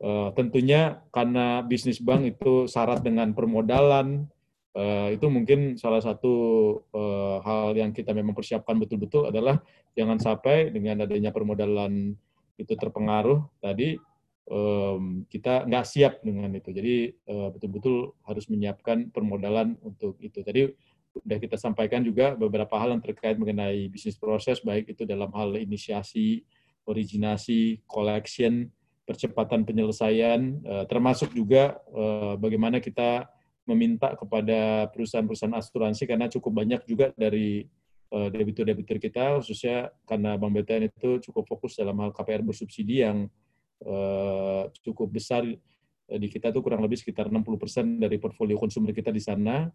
Uh, tentunya karena bisnis bank itu syarat dengan permodalan, uh, itu mungkin salah satu hal yang kita memang persiapkan betul-betul adalah jangan sampai dengan adanya permodalan itu terpengaruh tadi um, kita nggak siap dengan itu. Jadi betul-betul uh, harus menyiapkan permodalan untuk itu. Tadi sudah kita sampaikan juga beberapa hal yang terkait mengenai bisnis proses, baik itu dalam hal inisiasi, originasi, collection, percepatan penyelesaian, uh, termasuk juga uh, bagaimana kita meminta kepada perusahaan-perusahaan asuransi karena cukup banyak juga dari debitur-debitur kita, khususnya karena Bank BTN itu cukup fokus dalam hal KPR bersubsidi yang cukup besar di kita itu kurang lebih sekitar 60% dari portfolio konsumer kita di sana.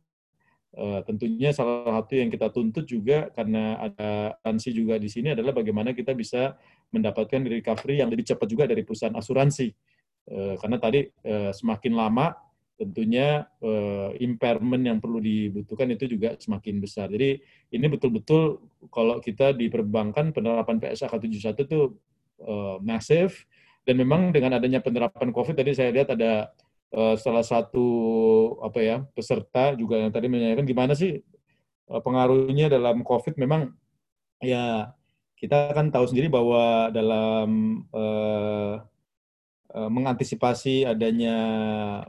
Uh, tentunya salah satu yang kita tuntut juga karena ada asuransi juga di sini adalah bagaimana kita bisa mendapatkan recovery yang lebih cepat juga dari perusahaan asuransi. Uh, karena tadi uh, semakin lama tentunya uh, impairment yang perlu dibutuhkan itu juga semakin besar. Jadi ini betul-betul kalau kita di perbankan penerapan PSAK 71 itu uh, masif dan memang dengan adanya penerapan COVID tadi saya lihat ada uh, salah satu apa ya peserta juga yang tadi menanyakan gimana sih uh, pengaruhnya dalam COVID. Memang ya kita kan tahu sendiri bahwa dalam uh, uh, mengantisipasi adanya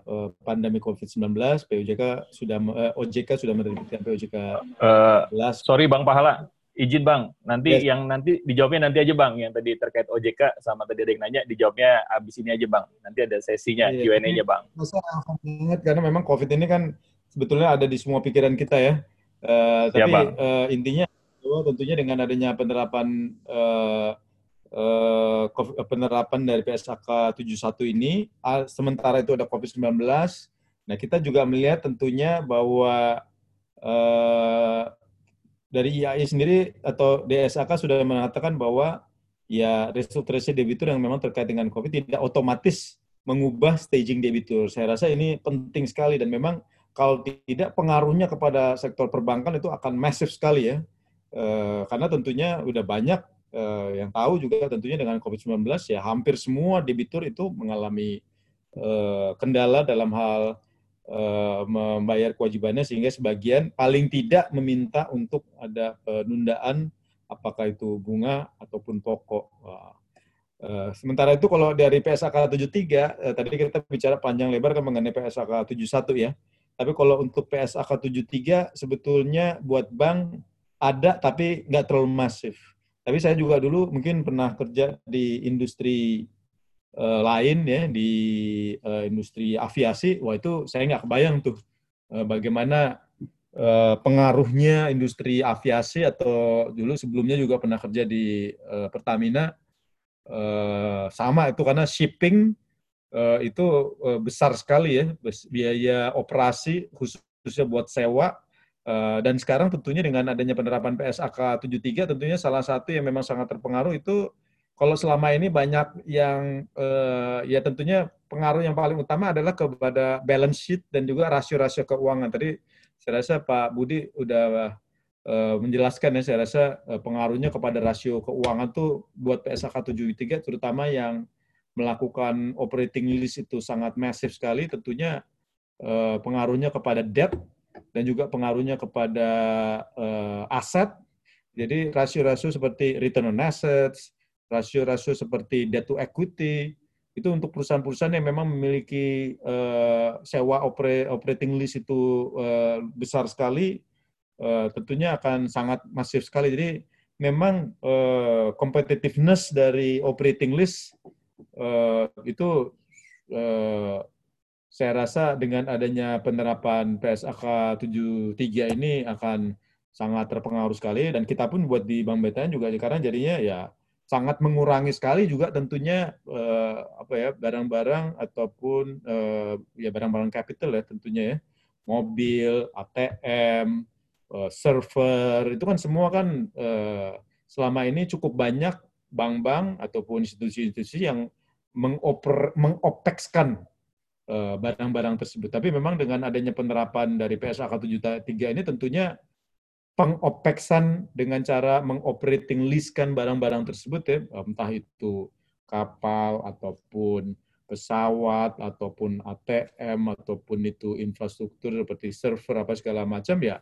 uh, pandemi COVID-19, POJK sudah uh, OJK sudah menerbitkan POJK uh, Sorry Bang Pahala, izin bang, nanti yes. yang nanti dijawabnya nanti aja bang, yang tadi terkait OJK sama tadi ada yang nanya dijawabnya abis ini aja bang. Nanti ada sesinya yeah. Q&A-nya bang. Masa banget karena memang COVID ini kan sebetulnya ada di semua pikiran kita ya. Uh, tapi ya, uh, intinya tentunya dengan adanya penerapan uh, uh, penerapan dari PSAK 71 ini, uh, sementara itu ada COVID-19. Nah kita juga melihat tentunya bahwa uh, dari IAI sendiri atau DSAK sudah mengatakan bahwa ya restrukturisasi debitur yang memang terkait dengan COVID tidak otomatis mengubah staging debitur. Saya rasa ini penting sekali dan memang kalau tidak pengaruhnya kepada sektor perbankan itu akan masif sekali ya. E, karena tentunya udah banyak e, yang tahu juga tentunya dengan COVID-19 ya hampir semua debitur itu mengalami e, kendala dalam hal Eh, membayar kewajibannya sehingga sebagian paling tidak meminta untuk ada penundaan apakah itu bunga ataupun pokok. Uh, sementara itu kalau dari PSAK 73 uh, tadi kita bicara panjang lebar kan mengenai PSAK 71 ya. Tapi kalau untuk PSAK 73 sebetulnya buat bank ada tapi nggak terlalu masif. Tapi saya juga dulu mungkin pernah kerja di industri uh, lain ya di uh, industri aviasi, wah itu saya nggak kebayang tuh uh, bagaimana uh, pengaruhnya industri aviasi atau dulu sebelumnya juga pernah kerja di uh, Pertamina uh, sama itu karena shipping uh, itu uh, besar sekali ya biaya operasi khususnya buat sewa Uh, dan sekarang tentunya dengan adanya penerapan PSAK 73 tentunya salah satu yang memang sangat terpengaruh itu kalau selama ini banyak yang uh, ya tentunya pengaruh yang paling utama adalah kepada balance sheet dan juga rasio-rasio keuangan. Tadi saya rasa Pak Budi udah uh, menjelaskan ya, saya rasa uh, pengaruhnya kepada rasio keuangan tuh buat PSAK 73 terutama yang melakukan operating list itu sangat masif sekali tentunya uh, pengaruhnya kepada debt dan juga pengaruhnya kepada uh, aset. Jadi rasio-rasio seperti return on assets, rasio-rasio seperti debt to equity itu untuk perusahaan-perusahaan yang memang memiliki uh, sewa operating list itu uh, besar sekali, uh, tentunya akan sangat masif sekali. Jadi memang uh, competitiveness dari operating list uh, itu uh, saya rasa dengan adanya penerapan PSAK 73 ini akan sangat terpengaruh sekali dan kita pun buat di Bank BTN juga sekarang jadinya ya sangat mengurangi sekali juga tentunya uh, apa ya barang-barang ataupun uh, ya barang-barang capital ya tentunya ya mobil, ATM, uh, eh, server itu kan semua kan uh, selama ini cukup banyak bank-bank ataupun institusi-institusi yang mengoper mengopekskan barang-barang tersebut. Tapi memang dengan adanya penerapan dari PSAK 73 ini tentunya pengopeksan dengan cara mengoperating listkan barang-barang tersebut ya, entah itu kapal ataupun pesawat ataupun ATM ataupun itu infrastruktur seperti server apa segala macam ya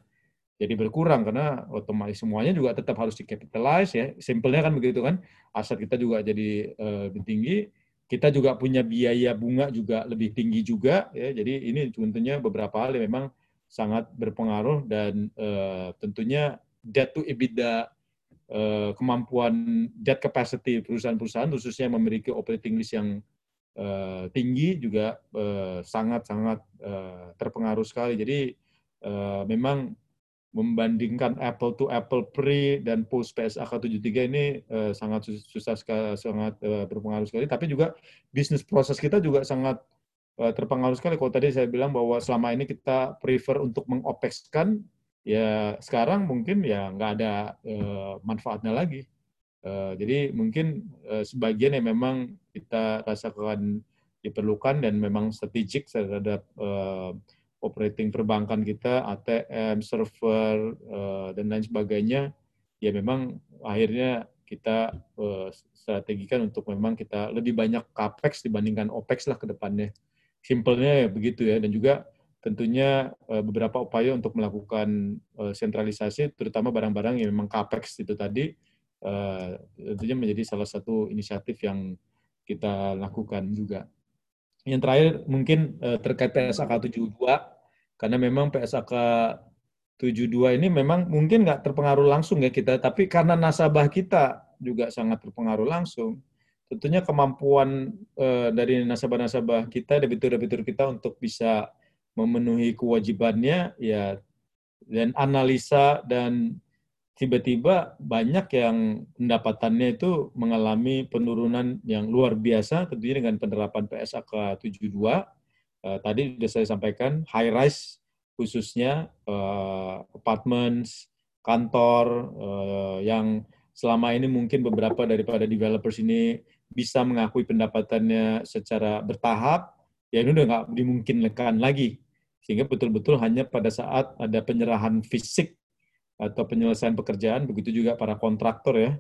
jadi berkurang karena otomatis semuanya juga tetap harus dicapitalize ya. Simpelnya kan begitu kan aset kita juga jadi uh, tinggi kita juga punya biaya bunga juga lebih tinggi juga ya. Jadi ini tentunya beberapa hal yang memang sangat berpengaruh dan uh, tentunya debt to EBITDA uh, kemampuan debt capacity perusahaan-perusahaan khususnya yang memiliki operating list yang uh, tinggi juga sangat-sangat uh, terpengaruh sekali. Jadi uh, memang membandingkan apple to apple pre dan post PSAK 73 ini uh, sangat susah sekali, sangat uh, berpengaruh sekali. Tapi juga bisnis proses kita juga sangat terpengaruh sekali. Kalau tadi saya bilang bahwa selama ini kita prefer untuk mengopexkan, ya sekarang mungkin ya nggak ada uh, manfaatnya lagi. Uh, jadi mungkin sebagian yang memang kita rasakan diperlukan dan memang strategik terhadap operating perbankan kita, ATM, server, dan lain sebagainya, ya memang akhirnya kita strategikan untuk memang kita lebih banyak capex dibandingkan opex lah ke depannya simpelnya ya begitu ya dan juga tentunya uh, beberapa upaya untuk melakukan uh, sentralisasi terutama barang-barang yang memang capex itu tadi uh, tentunya menjadi salah satu inisiatif yang kita lakukan juga. Yang terakhir mungkin terkait PSAK 72 karena memang PSAK 72 ini memang mungkin nggak terpengaruh langsung ya kita, tapi karena nasabah kita juga sangat terpengaruh langsung, tentunya kemampuan uh, dari nasabah-nasabah kita, debitur-debitur kita untuk bisa memenuhi kewajibannya, ya dan analisa dan tiba-tiba banyak yang pendapatannya itu mengalami penurunan yang luar biasa, tentunya dengan penerapan PSAK 72. Uh, tadi sudah saya sampaikan, high rise khususnya uh, apartments, kantor uh, yang selama ini mungkin beberapa daripada developers ini bisa mengakui pendapatannya secara bertahap, ya ini udah nggak dimungkinkan lagi. Sehingga betul-betul hanya pada saat ada penyerahan fisik atau penyelesaian pekerjaan, begitu juga para kontraktor ya.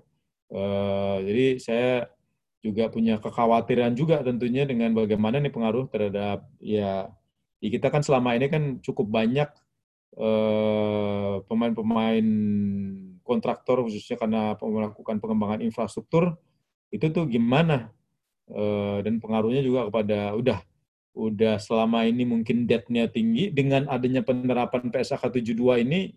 Uh, jadi saya juga punya kekhawatiran juga tentunya dengan bagaimana nih pengaruh terhadap ya Ya, kita kan selama ini kan cukup banyak eh, pemain-pemain kontraktor khususnya karena melakukan pengembangan infrastruktur itu tuh gimana uh, dan pengaruhnya juga kepada udah udah selama ini mungkin debt-nya tinggi dengan adanya penerapan PSAK 72 ini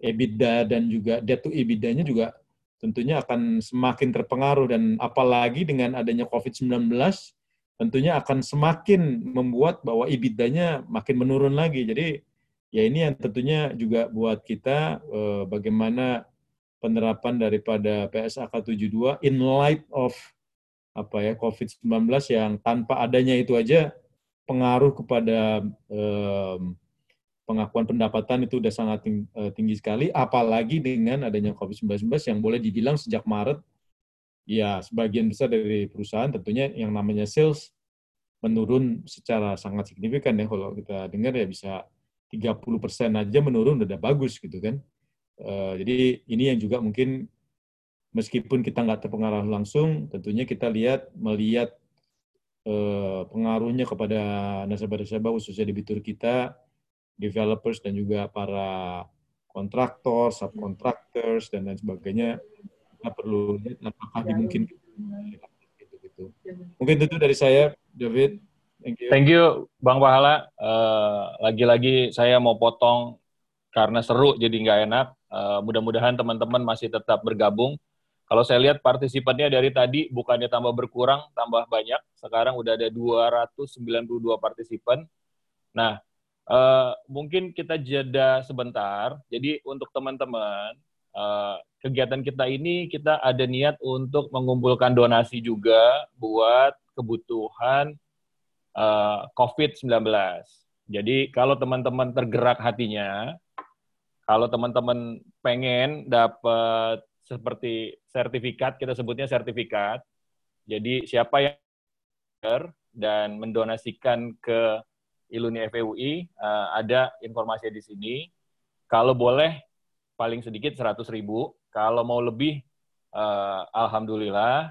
EBITDA dan juga debt to EBITDA-nya juga tentunya akan semakin terpengaruh dan apalagi dengan adanya COVID-19 tentunya akan semakin membuat bahwa EBITDA-nya makin menurun lagi. Jadi ya ini yang tentunya juga buat kita eh, bagaimana penerapan daripada PSAK 72 in light of apa ya COVID-19 yang tanpa adanya itu aja pengaruh kepada eh, pengakuan pendapatan itu sudah sangat eh, tinggi sekali, apalagi dengan adanya COVID-19 yang boleh dibilang sejak Maret ya sebagian besar dari perusahaan tentunya yang namanya sales menurun secara sangat signifikan ya kalau kita dengar ya bisa 30 persen aja menurun udah bagus gitu kan. Uh, jadi ini yang juga mungkin meskipun kita nggak terpengaruh langsung, tentunya kita lihat melihat uh, pengaruhnya kepada nasabah-nasabah khususnya debitur kita, developers dan juga para kontraktor, subcontractors dan lain sebagainya kita perlu lihat apakah dimungkinkan gitu, gitu. Mungkin itu dari saya, David. Thank you. Thank you, Bang Pahala. Uh, lagi-lagi saya mau potong karena seru jadi nggak enak. Uh, mudah-mudahan teman-teman masih tetap bergabung. Kalau saya lihat partisipannya dari tadi bukannya tambah berkurang, tambah banyak. Sekarang udah ada 292 partisipan. Nah, uh, mungkin kita jeda sebentar. Jadi untuk teman-teman, uh, kegiatan kita ini kita ada niat untuk mengumpulkan donasi juga buat kebutuhan uh, eh, COVID-19. Jadi kalau teman-teman tergerak hatinya, kalau teman-teman pengen dapat seperti sertifikat, kita sebutnya sertifikat. Jadi siapa yang dan mendonasikan ke Iluni FEUI, uh, eh, ada informasi di sini. Kalau boleh paling sedikit 100 ribu. Kalau mau lebih, uh, alhamdulillah.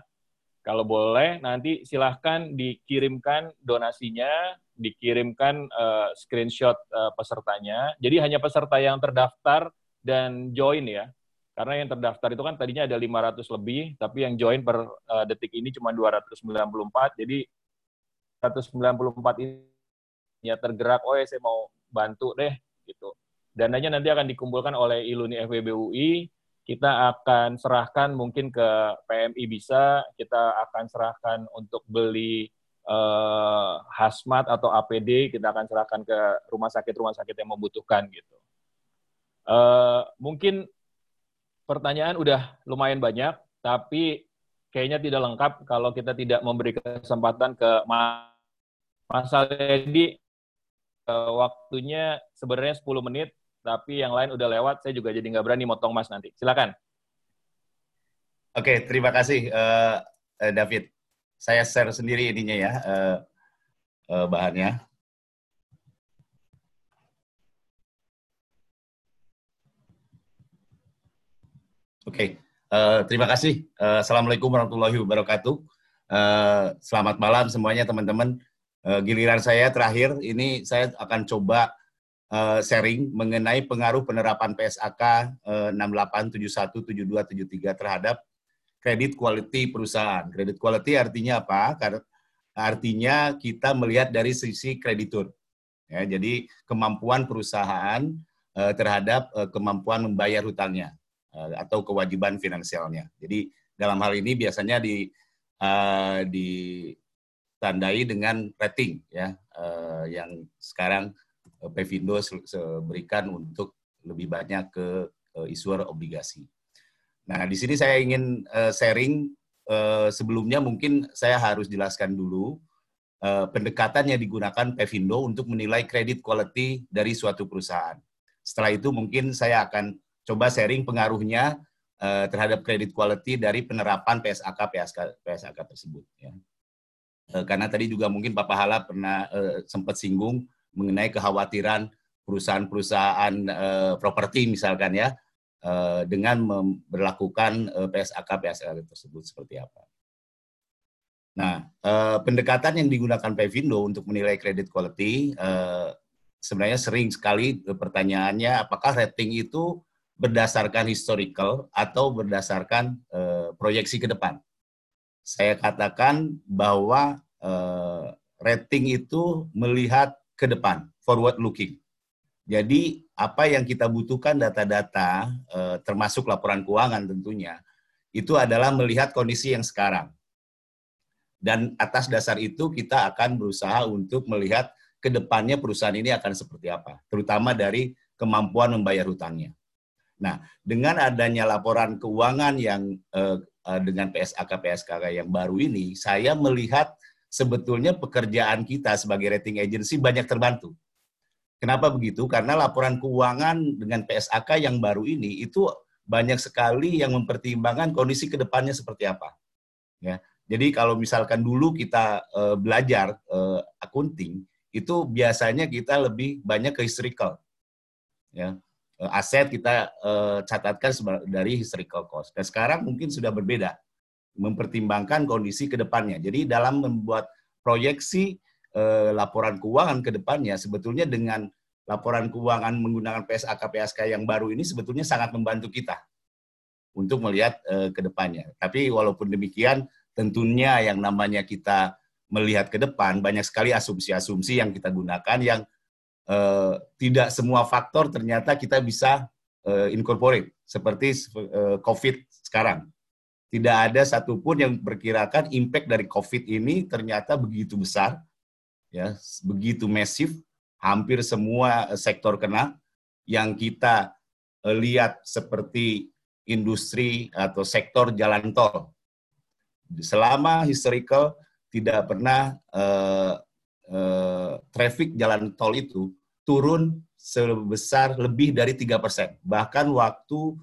Kalau boleh, nanti silahkan dikirimkan donasinya, dikirimkan uh, screenshot uh, pesertanya. Jadi hanya peserta yang terdaftar dan join ya. Karena yang terdaftar itu kan tadinya ada 500 lebih, tapi yang join per uh, detik ini cuma 294. Jadi 194 ini ya tergerak, oh ya saya mau bantu deh gitu dananya nanti akan dikumpulkan oleh Iluni FWBUI. Kita akan serahkan mungkin ke PMI bisa, kita akan serahkan untuk beli uh, hazmat atau APD, kita akan serahkan ke rumah sakit-rumah sakit yang membutuhkan gitu. Uh, mungkin pertanyaan udah lumayan banyak, tapi kayaknya tidak lengkap kalau kita tidak memberi kesempatan ke Mas Aledi. Uh, waktunya sebenarnya 10 menit, tapi yang lain udah lewat, saya juga jadi nggak berani motong Mas nanti. Silakan. Oke, terima kasih uh, David. Saya share sendiri ininya ya, uh, uh, bahannya. Oke, uh, terima kasih. Uh, Assalamualaikum warahmatullahi wabarakatuh. Uh, selamat malam semuanya teman-teman. Uh, giliran saya terakhir, ini saya akan coba uh, sharing mengenai pengaruh penerapan PSAK uh, 68, 71, 72, 73 terhadap kredit quality perusahaan. Kredit quality artinya apa? Artinya kita melihat dari sisi kreditur. Ya, jadi kemampuan perusahaan uh, terhadap uh, kemampuan membayar hutangnya uh, atau kewajiban finansialnya. Jadi dalam hal ini biasanya di ditandai dengan rating ya yang sekarang uh, Pevindo berikan untuk lebih banyak ke issuer obligasi. Nah, di sini saya ingin uh, sharing uh, sebelumnya mungkin saya harus jelaskan dulu uh, pendekatan yang digunakan Pevindo untuk menilai kredit quality dari suatu perusahaan. Setelah itu mungkin saya akan coba sharing pengaruhnya uh, terhadap kredit quality dari penerapan PSAK PSK PSAK tersebut ya. Uh, karena tadi juga mungkin Pak Pahala pernah uh, sempat singgung mengenai kekhawatiran perusahaan-perusahaan uh, properti misalkan ya Eh, dengan memperlakukan eh, PSAK PSAK tersebut seperti apa. Nah, eh, pendekatan yang digunakan Pevindo untuk menilai kredit quality sebenarnya sering sekali pertanyaannya apakah rating itu berdasarkan historical atau berdasarkan proyeksi ke depan. Saya katakan bahwa rating itu melihat ke depan, forward looking. Jadi apa yang kita butuhkan data-data, eh, termasuk laporan keuangan tentunya, itu adalah melihat kondisi yang sekarang. Dan atas dasar itu kita akan berusaha untuk melihat ke depannya perusahaan ini akan seperti apa, terutama dari kemampuan membayar hutangnya. Nah, dengan adanya laporan keuangan yang eh, eh dengan PSAK PSKK yang baru ini, saya melihat sebetulnya pekerjaan kita sebagai rating agency banyak terbantu Kenapa begitu? Karena laporan keuangan dengan PSAK yang baru ini itu banyak sekali yang mempertimbangkan kondisi ke depannya seperti apa. Ya, jadi kalau misalkan dulu kita uh, belajar uh, akunting, itu biasanya kita lebih banyak ke historical. Ya, uh, aset kita uh, catatkan dari historical cost. Dan sekarang mungkin sudah berbeda, mempertimbangkan kondisi ke depannya. Jadi dalam membuat proyeksi eh, laporan keuangan ke depannya sebetulnya dengan laporan keuangan menggunakan PSAK PSK yang baru ini sebetulnya sangat membantu kita untuk melihat eh, ke depannya. Tapi walaupun demikian tentunya yang namanya kita melihat ke depan banyak sekali asumsi-asumsi yang kita gunakan yang eh, tidak semua faktor ternyata kita bisa eh, incorporate seperti eh, COVID sekarang. Tidak ada satupun yang berkirakan impact dari COVID ini ternyata begitu besar ya begitu masif, hampir semua eh, sektor kena. Yang kita eh, lihat seperti industri atau sektor jalan tol. Selama historical tidak pernah uh, uh, traffic jalan tol itu turun sebesar lebih dari tiga persen. Bahkan waktu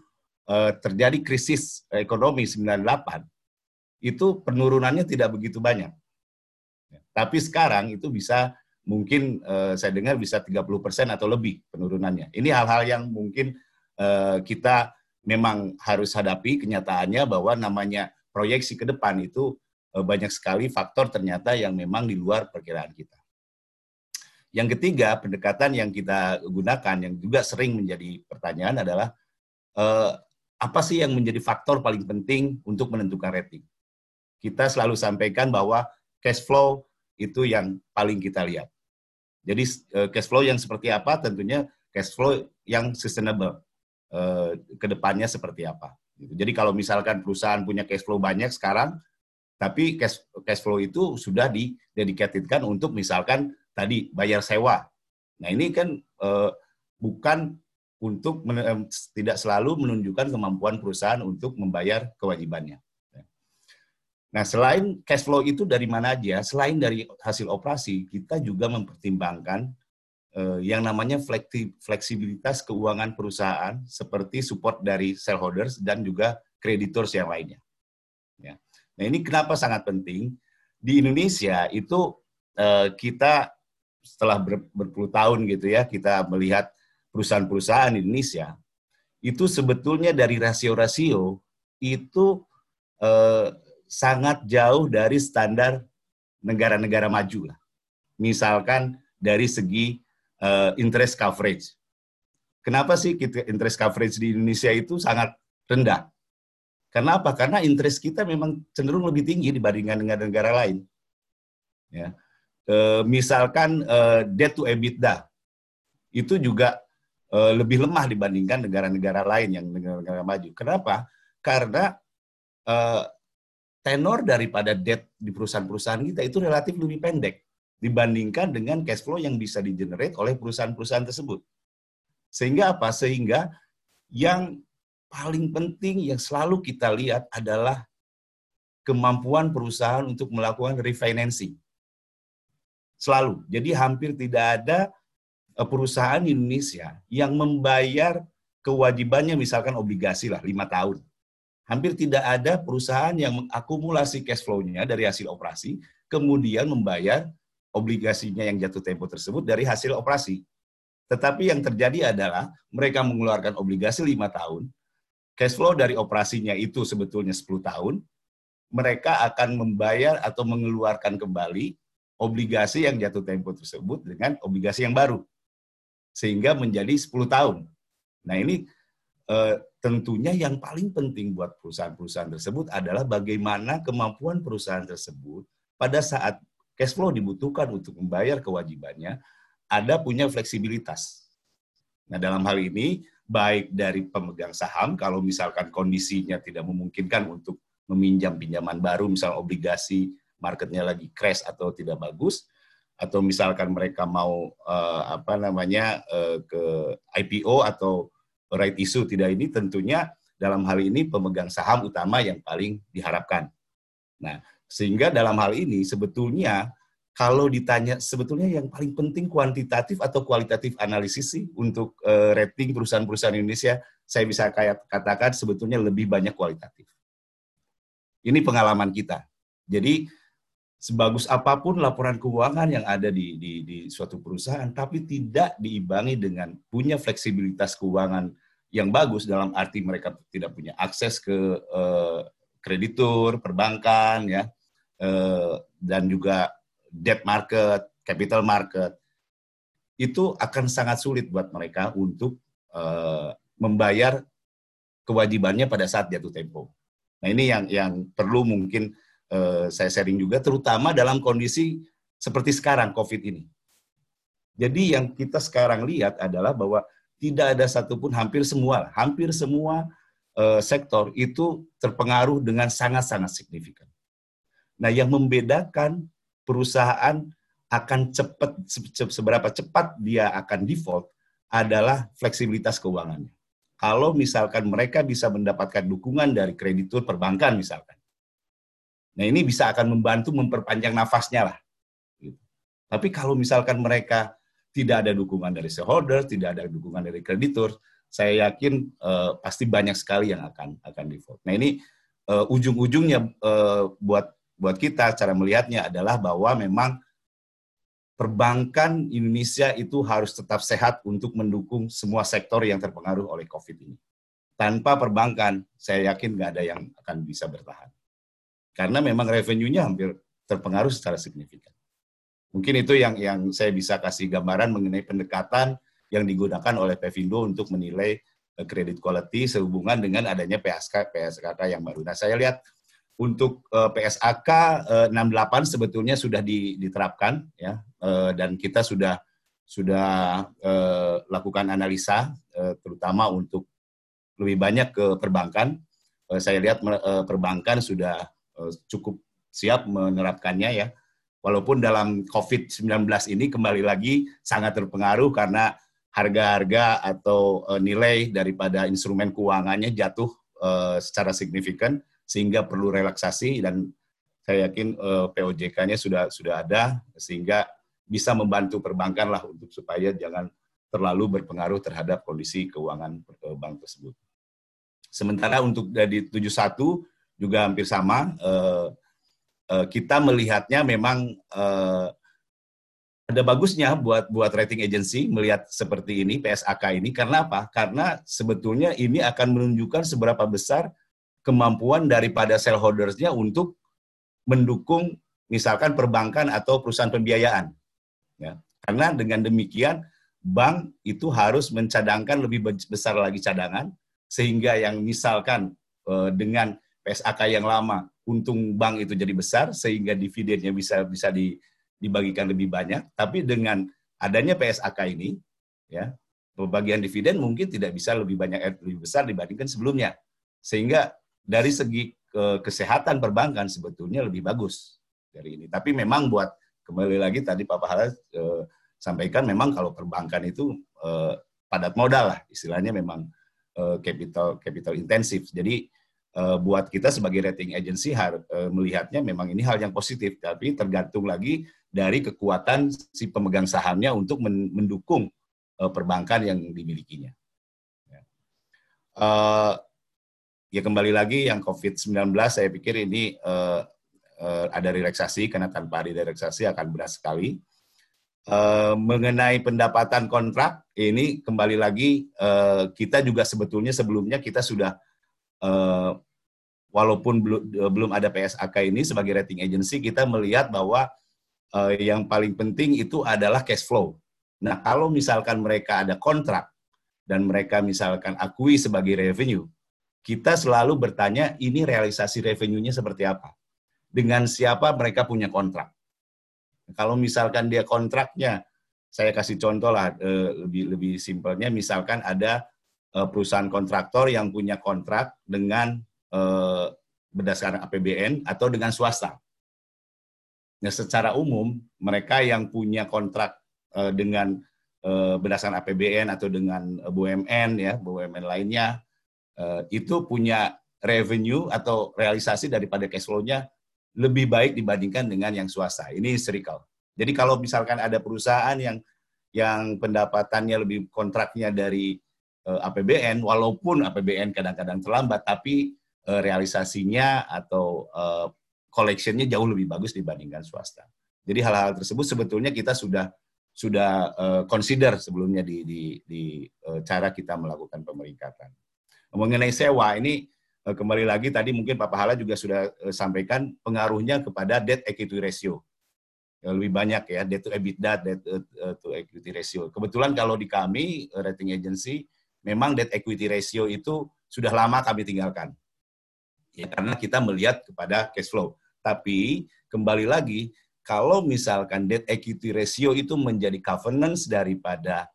uh, terjadi krisis ekonomi 98, itu penurunannya tidak begitu banyak. Tapi sekarang itu bisa mungkin uh, saya dengar bisa 30% atau lebih penurunannya. Ini hal-hal yang mungkin uh, kita memang harus hadapi kenyataannya bahwa namanya proyeksi ke depan itu uh, banyak sekali faktor ternyata yang memang di luar perkiraan kita. Yang ketiga, pendekatan yang kita gunakan yang juga sering menjadi pertanyaan adalah uh, apa sih yang menjadi faktor paling penting untuk menentukan rating? Kita selalu sampaikan bahwa cash flow itu yang paling kita lihat. Jadi eh, cash flow yang seperti apa tentunya cash flow yang sustainable eh, ke depannya seperti apa. Gitu. Jadi kalau misalkan perusahaan punya cash flow banyak sekarang, tapi cash, cash flow itu sudah didedikatkan untuk misalkan tadi bayar sewa. Nah ini kan eh, bukan untuk tidak selalu menunjukkan kemampuan perusahaan untuk membayar kewajibannya. Nah, selain cash flow itu dari mana aja, selain dari hasil operasi, kita juga mempertimbangkan eh, yang namanya fleksibilitas keuangan perusahaan seperti support dari shareholders dan juga kreditors yang lainnya. Ya. Nah, ini kenapa sangat penting? Di Indonesia itu eh, kita setelah ber, berpuluh tahun gitu ya, kita melihat perusahaan-perusahaan Indonesia itu sebetulnya dari rasio-rasio itu eh, sangat jauh dari standar negara-negara maju lah. Misalkan dari segi uh, interest coverage. Kenapa sih kita interest coverage di Indonesia itu sangat rendah? Kenapa? Karena interest kita memang cenderung lebih tinggi dibandingkan dengan negara lain. Ya. E, misalkan e, debt to EBITDA itu juga uh, lebih lemah dibandingkan negara-negara lain yang negara-negara maju. Kenapa? Karena uh, tenor daripada debt di perusahaan-perusahaan kita itu relatif lebih pendek dibandingkan dengan cash flow yang bisa di-generate oleh perusahaan-perusahaan tersebut. Sehingga apa? Sehingga yang paling penting yang selalu kita lihat adalah kemampuan perusahaan untuk melakukan refinancing. Selalu. Jadi hampir tidak ada eh, perusahaan di Indonesia yang membayar kewajibannya misalkan obligasi lah lima tahun. Hampir tidak ada perusahaan yang mengakumulasi cash flow-nya dari hasil operasi, kemudian membayar obligasinya yang jatuh tempo tersebut dari hasil operasi. Tetapi yang terjadi adalah mereka mengeluarkan obligasi lima tahun, cash flow dari operasinya itu sebetulnya 10 tahun, mereka akan membayar atau mengeluarkan kembali obligasi yang jatuh tempo tersebut dengan obligasi yang baru. Sehingga menjadi 10 tahun. Nah ini eh, tentunya yang paling penting buat perusahaan-perusahaan tersebut adalah bagaimana kemampuan perusahaan tersebut pada saat cash flow dibutuhkan untuk membayar kewajibannya, ada punya fleksibilitas. Nah, dalam hal ini, baik dari pemegang saham, kalau misalkan kondisinya tidak memungkinkan untuk meminjam pinjaman baru, misalnya obligasi marketnya lagi crash atau tidak bagus, atau misalkan mereka mau uh, apa namanya uh, ke IPO atau right issue tidak ini, tentunya dalam hal ini pemegang saham utama yang paling diharapkan. Nah, sehingga dalam hal ini sebetulnya kalau ditanya sebetulnya yang paling penting kuantitatif atau kualitatif analisis sih untuk uh, rating perusahaan-perusahaan Indonesia, saya bisa kayak katakan sebetulnya lebih banyak kualitatif. Ini pengalaman kita. Jadi sebagus apa pun laporan keuangan yang ada di, di, di suatu perusahaan, tapi tidak diimbangi dengan punya fleksibilitas keuangan yang bagus dalam arti mereka tidak punya akses ke uh, kreditur, perbankan, ya, Eh, dan juga debt market, capital market, itu akan sangat sulit buat mereka untuk uh, membayar kewajibannya pada saat jatuh tempo. Nah ini yang yang perlu mungkin uh, saya sharing juga, terutama dalam kondisi seperti sekarang COVID ini. Jadi yang kita sekarang lihat adalah bahwa tidak ada satupun hampir semua, hampir semua uh, sektor itu terpengaruh dengan sangat-sangat signifikan. Nah, yang membedakan perusahaan akan cepat seberapa cepat dia akan default adalah fleksibilitas keuangannya. Kalau misalkan mereka bisa mendapatkan dukungan dari kreditur perbankan misalkan. Nah, ini bisa akan membantu memperpanjang nafasnya lah. Gitu. Tapi kalau misalkan mereka tidak ada dukungan dari shareholder, tidak ada dukungan dari kreditur, saya yakin uh, pasti banyak sekali yang akan akan default. Nah ini uh, ujung-ujungnya uh, buat buat kita cara melihatnya adalah bahwa memang perbankan Indonesia itu harus tetap sehat untuk mendukung semua sektor yang terpengaruh oleh COVID ini. Tanpa perbankan, saya yakin nggak ada yang akan bisa bertahan. Karena memang revenue-nya hampir terpengaruh secara signifikan. Mungkin itu yang yang saya bisa kasih gambaran mengenai pendekatan yang digunakan oleh Pevindo untuk menilai kredit eh, quality sehubungan dengan adanya PSK PSKK yang baru. Nah, saya lihat untuk uh, PSAK uh, 68 sebetulnya sudah diterapkan ya dan kita sudah sudah lakukan analisa terutama untuk lebih banyak ke perbankan. Saya lihat perbankan sudah cukup siap menerapkannya ya. Walaupun dalam COVID-19 ini kembali lagi sangat terpengaruh karena harga-harga atau uh, nilai daripada instrumen keuangannya jatuh uh, secara signifikan sehingga perlu relaksasi dan saya yakin eh, POJK-nya sudah sudah ada sehingga bisa membantu perbankan lah untuk supaya jangan terlalu berpengaruh terhadap kondisi keuangan bank tersebut. Sementara untuk dari 71 juga hampir sama, uh, uh, kita melihatnya memang uh, ada bagusnya buat buat rating agency melihat seperti ini PSAK ini karena apa? Karena sebetulnya ini akan menunjukkan seberapa besar kemampuan daripada shareholdersnya untuk mendukung misalkan perbankan atau perusahaan pembiayaan. Ya. Karena dengan demikian bank itu harus mencadangkan lebih besar lagi cadangan sehingga yang misalkan dengan PSAK yang lama untung bank itu jadi besar sehingga dividennya bisa bisa dibagikan lebih banyak tapi dengan adanya PSAK ini ya pembagian dividen mungkin tidak bisa lebih banyak eh, lebih besar dibandingkan sebelumnya. Sehingga dari segi kesehatan perbankan sebetulnya lebih bagus dari ini. Tapi memang buat kembali lagi tadi Pak Pahala eh, sampaikan memang kalau perbankan itu eh, padat modal lah istilahnya memang eh, capital capital intensif. Jadi eh, buat kita sebagai rating agency har, eh, melihatnya memang ini hal yang positif, tapi tergantung lagi dari kekuatan si pemegang sahamnya untuk mendukung uh, perbankan yang dimilikinya. Ya. Ya kembali lagi yang COVID-19 saya pikir ini ada relaksasi karena tanpa ada relaksasi akan berat sekali. Uh, mengenai pendapatan kontrak ini kembali lagi uh, kita juga sebetulnya sebelumnya kita sudah uh, walaupun belum belum ada PSAK ini sebagai rating agency kita melihat bahwa uh, yang paling penting itu adalah cash flow Nah, kalau misalkan mereka ada kontrak dan mereka misalkan akui sebagai revenue, kita selalu bertanya ini realisasi revenue-nya seperti apa? Dengan siapa mereka punya kontrak? Kalau misalkan dia kontraknya, saya kasih contoh lah eh, lebih lebih simpelnya, misalkan ada perusahaan kontraktor yang punya kontrak dengan eh, berdasarkan APBN atau dengan swasta. Nah, secara umum mereka yang punya kontrak uh, dengan uh, berdasarkan APBN atau dengan uh, BUMN ya BUMN lainnya uh, itu punya revenue atau realisasi daripada cash flow-nya lebih baik dibandingkan dengan yang swasta. Ini serical. Jadi kalau misalkan ada perusahaan yang yang pendapatannya lebih kontraknya dari APBN, walaupun APBN kadang-kadang terlambat, tapi uh, realisasinya atau uh, collection-nya jauh lebih bagus dibandingkan swasta. Jadi hal-hal tersebut sebetulnya kita sudah sudah consider sebelumnya di, di, di cara kita melakukan pemeringkatan. Mengenai sewa ini kembali lagi tadi mungkin Pak Pahala juga sudah sampaikan pengaruhnya kepada debt equity ratio. Ya, lebih banyak ya debt to EBITDA, debt to equity ratio. Kebetulan kalau di kami rating agency memang debt equity ratio itu sudah lama kami tinggalkan. Ya, karena kita melihat kepada cash flow. Tapi kembali lagi kalau misalkan debt equity ratio itu menjadi governance daripada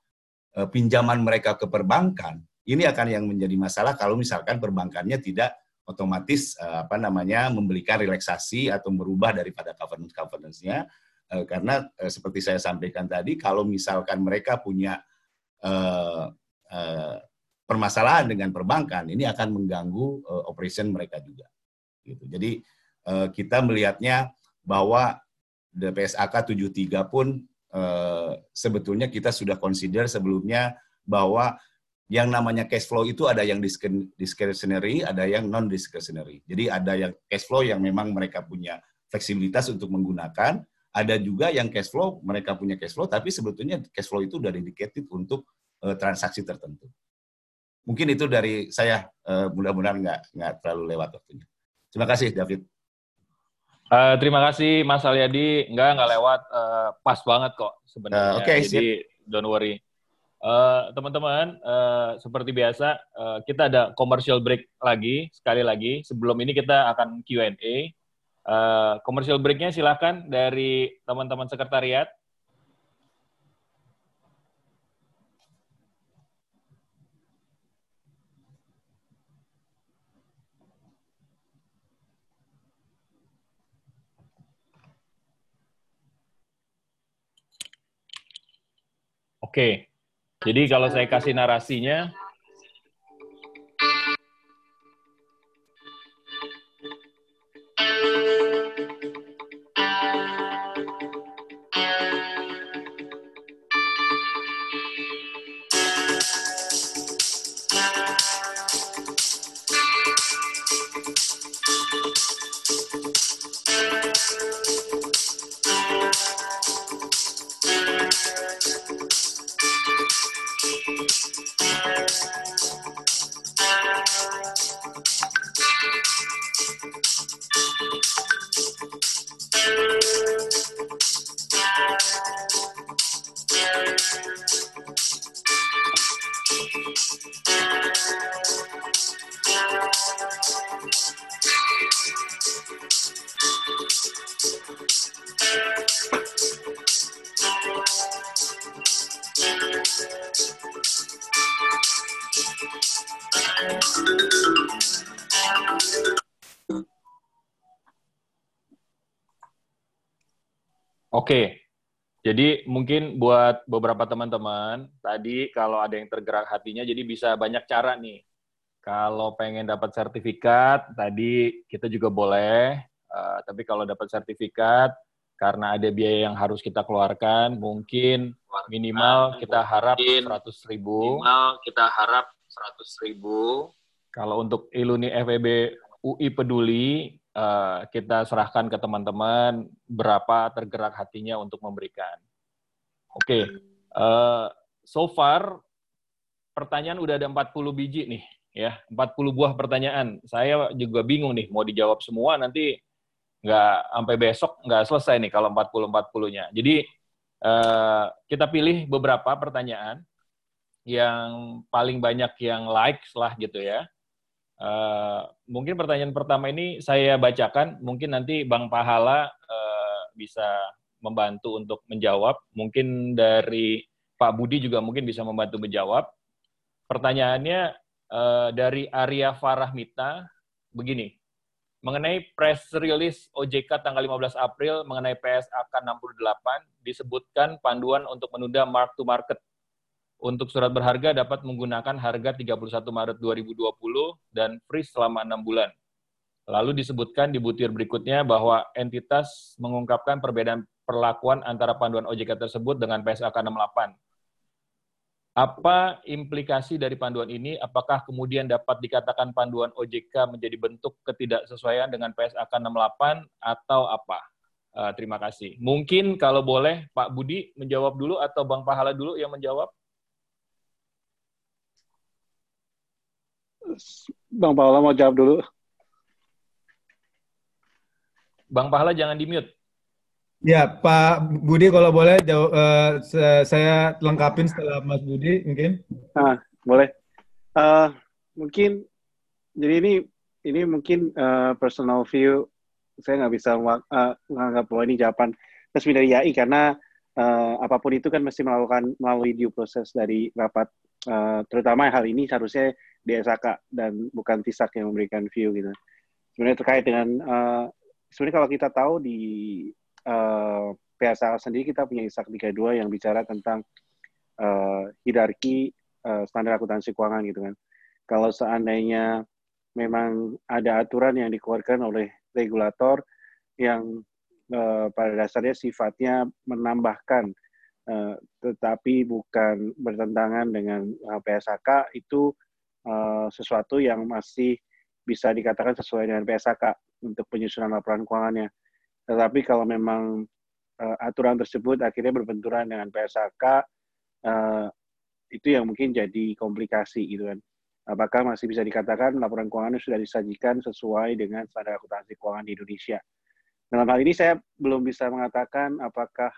uh, pinjaman mereka ke perbankan, ini akan yang menjadi masalah kalau misalkan perbankannya tidak otomatis uh, apa namanya memberikan relaksasi atau merubah daripada governance governance-nya uh, karena seperti saya sampaikan tadi kalau misalkan mereka punya uh, permasalahan dengan perbankan ini akan mengganggu uh, operation mereka juga gitu. Jadi uh, kita melihatnya bahwa PSAK 73 pun uh, sebetulnya kita sudah consider sebelumnya bahwa yang namanya cash flow itu ada yang discretionary, ada yang non discretionary. Jadi ada yang cash flow yang memang mereka punya fleksibilitas untuk menggunakan, ada juga yang cash flow mereka punya cash flow tapi sebetulnya cash flow itu sudah dedicated untuk uh, transaksi tertentu. Mungkin itu dari saya uh, mudah-mudahan nggak nggak terlalu lewat waktunya. Terima kasih David. Uh, terima kasih Mas Aliadi. Enggak, enggak lewat. Uh, pas banget kok sebenarnya. Uh, Oke, okay, Jadi don't worry. Uh, teman-teman, uh, seperti biasa, uh, kita ada commercial break lagi, sekali lagi. Sebelum ini kita akan Q&A. Uh, commercial breaknya silahkan dari teman-teman sekretariat. Oke. Jadi kalau saya kasih narasinya, Thank you. Oke. Jadi mungkin buat beberapa teman-teman tadi kalau ada yang tergerak hatinya jadi bisa banyak cara nih. Kalau pengen dapat sertifikat tadi kita juga boleh. Uh, tapi kalau dapat sertifikat karena ada biaya yang harus kita keluarkan, mungkin minimal kita harap 100 ribu. Minimal kita harap 100 ribu. Kalau untuk Iluni FEB UI Peduli, uh, kita serahkan ke teman-teman berapa tergerak hatinya untuk memberikan. Oke, okay. uh, eh, so far pertanyaan udah ada 40 biji nih, ya, 40 buah pertanyaan. Saya juga bingung nih, mau dijawab semua nanti nggak sampai besok nggak selesai nih kalau 40 40-nya. Jadi uh, kita pilih beberapa pertanyaan yang paling banyak yang likes lah gitu ya. Uh, mungkin pertanyaan pertama ini saya bacakan, mungkin nanti Bang Pahala uh, bisa membantu untuk menjawab. Mungkin dari Pak Budi juga mungkin bisa membantu menjawab. Pertanyaannya uh, dari Arya Farahmita begini mengenai press release OJK tanggal 15 April mengenai PSAK 68 disebutkan panduan untuk menunda mark to market. Untuk surat berharga dapat menggunakan harga 31 Maret 2020 dan freeze selama 6 bulan. Lalu disebutkan di butir berikutnya bahwa entitas mengungkapkan perbedaan perlakuan antara panduan OJK tersebut dengan PSAK 68 apa implikasi dari panduan ini? Apakah kemudian dapat dikatakan panduan OJK menjadi bentuk ketidaksesuaian dengan PSAK 68 atau apa? Uh, terima kasih. Mungkin kalau boleh Pak Budi menjawab dulu atau Bang Pahala dulu yang menjawab? Bang Pahala mau jawab dulu. Bang Pahala jangan di-mute. Ya, Pak Budi kalau boleh jauh, uh, saya lengkapin setelah Mas Budi mungkin. Ah, boleh. Uh, mungkin jadi ini ini mungkin uh, personal view saya nggak bisa uh, menganggap bahwa ini jawaban resmi dari YAI karena uh, apa pun itu kan mesti melakukan melalui due proses dari rapat uh, terutama hal ini seharusnya DSAK dan bukan TISAK yang memberikan view gitu. Sebenarnya terkait dengan uh, sebenarnya kalau kita tahu di uh, eh, PSA sendiri kita punya ISAK 32 yang bicara tentang uh, hierarki uh, standar akuntansi keuangan gitu kan. Kalau seandainya memang ada aturan yang dikeluarkan oleh regulator yang uh, pada dasarnya sifatnya menambahkan uh, tetapi bukan bertentangan dengan uh, PSAK itu uh, sesuatu yang masih bisa dikatakan sesuai dengan PSAK untuk penyusunan laporan keuangannya. Tetapi kalau memang uh, aturan tersebut akhirnya berbenturan dengan PSAK, uh, eh, itu yang mungkin jadi komplikasi gitu kan. Apakah masih bisa dikatakan laporan keuangan sudah disajikan sesuai dengan standar akuntansi keuangan di Indonesia? Dalam hal ini saya belum bisa mengatakan apakah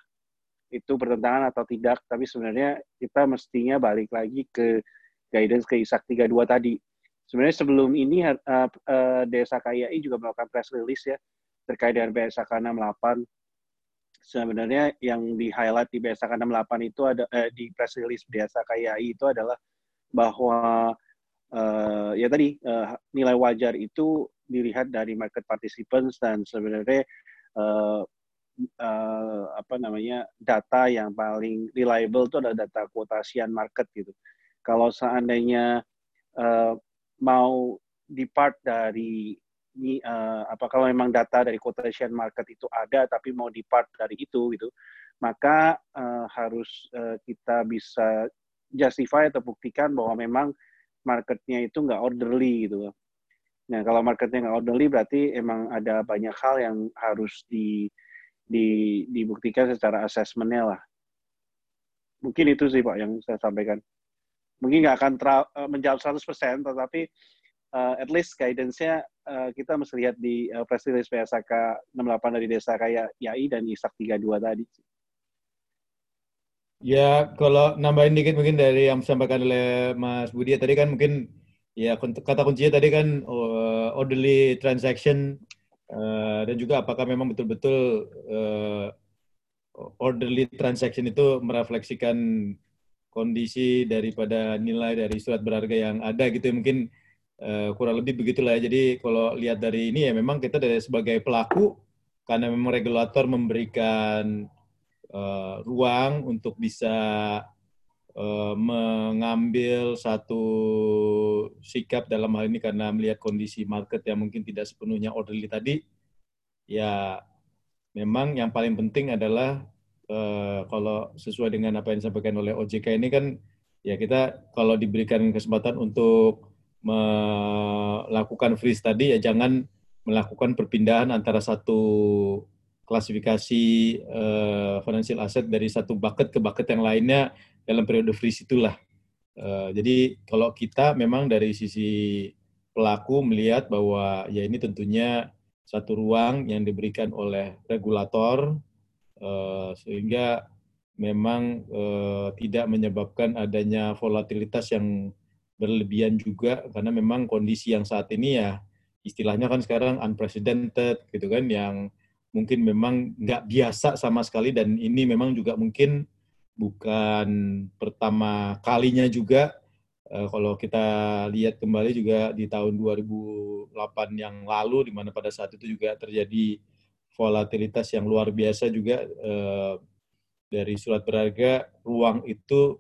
itu bertentangan atau tidak, tapi sebenarnya kita mestinya balik lagi ke guidance ke ISAK 32 tadi. Sebenarnya sebelum ini uh, uh, Desa KIAI juga melakukan press release ya, terkait dengan BSAK 68 sebenarnya yang di highlight di BSAK 68 itu ada eh, di press release BSAK KAI itu adalah bahwa eh, ya tadi eh, nilai wajar itu dilihat dari market participants dan sebenarnya eh, eh, apa namanya data yang paling reliable itu adalah data kuotasian market gitu. Kalau seandainya eh, mau depart dari ini uh, apa kalau memang data dari quotation market itu ada tapi mau depart dari itu gitu maka uh, harus uh, kita bisa justify atau buktikan bahwa memang marketnya itu nggak orderly gitu Nah kalau marketnya nggak orderly berarti emang ada banyak hal yang harus di, di dibuktikan secara asesmennya lah. Mungkin itu sih Pak yang saya sampaikan. Mungkin nggak akan tra- menjawab 100%, tetapi uh, at least guidance-nya uh, kita mesti lihat di uh, press release PSAK 68 dari Desa Kaya YAI dan ISAK 32 tadi. Ya, kalau nambahin dikit mungkin dari yang disampaikan oleh Mas Budi tadi kan mungkin ya kata kuncinya tadi kan uh, orderly transaction uh, dan juga apakah memang betul-betul orderly transaction itu merefleksikan kondisi daripada nilai dari surat berharga yang ada gitu ya mungkin Uh, kurang lebih begitulah ya. Jadi kalau lihat dari ini ya memang kita dari sebagai pelaku karena memang regulator memberikan uh, ruang untuk bisa uh, mengambil satu sikap dalam hal ini karena melihat kondisi market yang mungkin tidak sepenuhnya orderly tadi, ya memang yang paling penting adalah uh, kalau sesuai dengan apa yang disampaikan oleh OJK ini kan ya kita kalau diberikan kesempatan untuk melakukan freeze tadi ya jangan melakukan perpindahan antara satu klasifikasi uh, financial asset dari satu bucket ke bucket yang lainnya dalam periode freeze itulah. Uh, jadi kalau kita memang dari sisi pelaku melihat bahwa ya ini tentunya satu ruang yang diberikan oleh regulator sehingga memang uh, tidak menyebabkan adanya volatilitas yang berlebihan juga. Karena memang kondisi yang saat ini ya istilahnya kan sekarang unprecedented gitu kan yang mungkin memang nggak biasa sama sekali. Dan ini memang juga mungkin bukan pertama kalinya juga. Uh, kalau kita lihat kembali juga di tahun 2008 yang lalu di mana pada saat itu juga terjadi volatilitas yang luar biasa juga uh, dari surat berharga ruang itu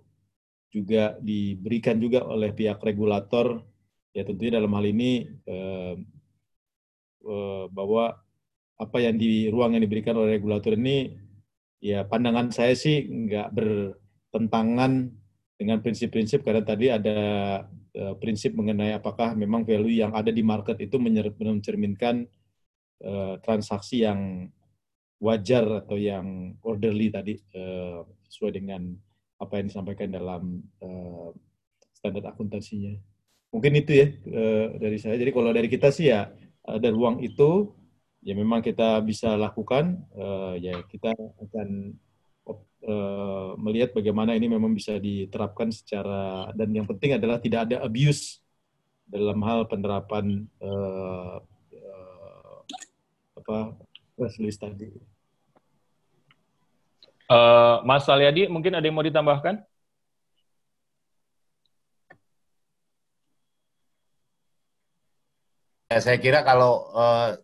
juga diberikan juga oleh pihak regulator. Ya tentunya dalam hal ini eh, eh, bahwa apa yang di ruang yang diberikan oleh regulator ini ya pandangan saya sih nggak bertentangan dengan prinsip-prinsip karena tadi ada eh, prinsip mengenai apakah memang value yang ada di market itu mencerminkan eh, transaksi yang wajar atau yang orderly tadi uh, sesuai dengan apa yang disampaikan dalam uh, standar akuntansinya. Mungkin itu ya dari saya. Jadi kalau dari kita sih ya ada ruang itu ya memang kita bisa lakukan ya kita akan melihat bagaimana ini memang bisa diterapkan secara dan yang penting adalah tidak ada abuse dalam hal penerapan apa release tadi. Uh, Mas Salyadi, mungkin ada yang mau ditambahkan? Ya, saya kira kalau uh,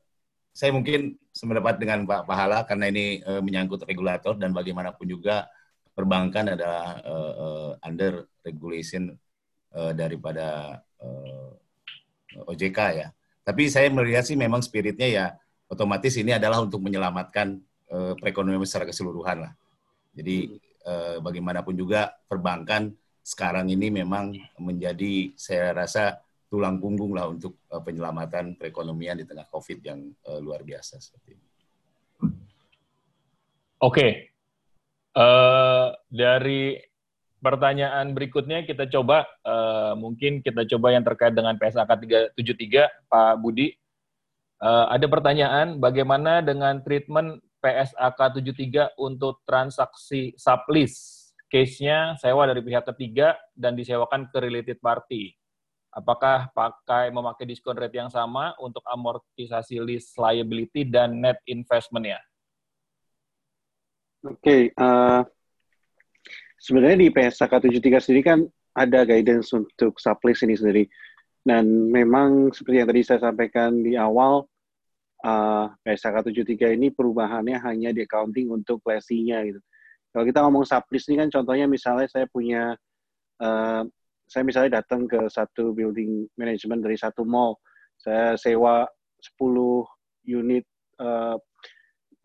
saya mungkin sependapat dengan Pak Pahala karena ini uh, menyangkut regulator dan bagaimanapun juga perbankan adalah uh, uh, under regulation uh, daripada uh, OJK ya. Tapi saya melihat sih memang spiritnya ya otomatis ini adalah untuk menyelamatkan uh, perekonomian secara keseluruhan lah. Jadi eh, bagaimanapun juga perbankan sekarang ini memang menjadi saya rasa tulang punggung lah untuk eh, penyelamatan perekonomian di tengah COVID yang eh, luar biasa seperti ini. Oke, okay. uh, dari pertanyaan berikutnya kita coba uh, mungkin kita coba yang terkait dengan PSAK 373 Pak Budi. Uh, ada pertanyaan bagaimana dengan treatment PSAK 73 untuk transaksi sublease. Case-nya sewa dari pihak ketiga dan disewakan ke related party. Apakah pakai memakai diskon rate yang sama untuk amortisasi lease liability dan net investment-nya? Oke, okay, uh, eh, sebenarnya di PSAK 73 sendiri kan ada guidance untuk sublease ini sendiri. Dan memang seperti yang tadi saya sampaikan di awal, uh, PSK 73 ini perubahannya hanya di accounting untuk lesinya gitu. Kalau kita ngomong sublease ini kan contohnya misalnya saya punya uh, saya misalnya datang ke satu building management dari satu mall, saya sewa 10 unit uh,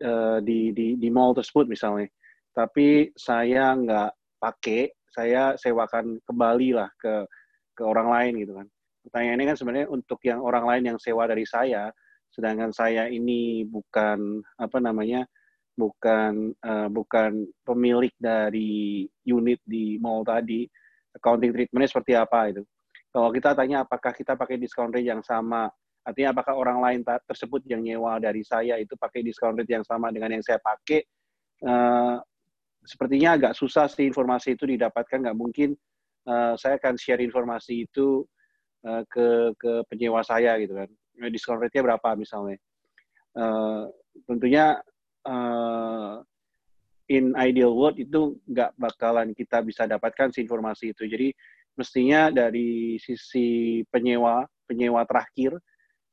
uh, di, di di mall tersebut misalnya, tapi saya nggak pakai, saya sewakan kembali lah ke ke orang lain gitu kan. Pertanyaannya kan sebenarnya untuk yang orang lain yang sewa dari saya, sedangkan saya ini bukan apa namanya bukan uh, bukan pemilik dari unit di mall tadi accounting treatmentnya seperti apa itu. Kalau kita tanya apakah kita pakai discount rate yang sama artinya apakah orang lain tersebut yang nyewa dari saya itu pakai discount rate yang sama dengan yang saya pakai uh, sepertinya agak susah sih informasi itu didapatkan. Nggak mungkin uh, saya akan share informasi itu uh, ke ke penyewa saya gitu kan Eh, discount rate-nya berapa misalnya. Uh, tentunya uh, in ideal world itu nggak bakalan kita bisa dapatkan si informasi itu. Jadi mestinya dari sisi penyewa, penyewa terakhir,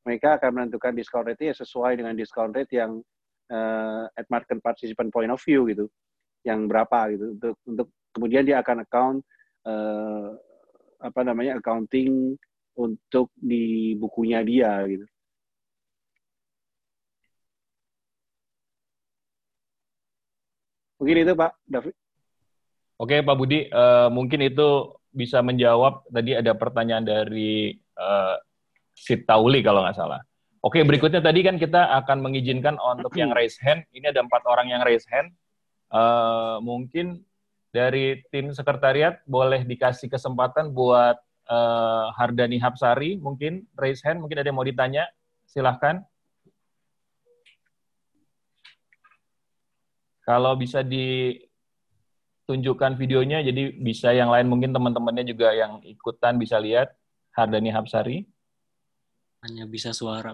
mereka akan menentukan discount rate-nya sesuai dengan discount rate yang uh, at market participant point of view gitu. yang berapa gitu untuk untuk kemudian dia akan account uh, apa namanya accounting untuk di bukunya dia gitu. Mungkin itu Pak David. Oke Pak Budi, uh, mungkin itu bisa menjawab tadi ada pertanyaan dari uh, Sitauli kalau nggak salah. Oke, berikutnya tadi kan kita akan mengizinkan untuk yang raise hand. Ini ada empat orang yang raise hand. Uh, mungkin dari tim sekretariat boleh dikasih kesempatan buat uh, Hardani Hapsari, mungkin raise hand, mungkin ada yang mau ditanya. Silahkan. Kalau bisa ditunjukkan videonya, jadi bisa yang lain mungkin teman-temannya juga yang ikutan bisa lihat Hardani Hapsari. Hanya bisa suara.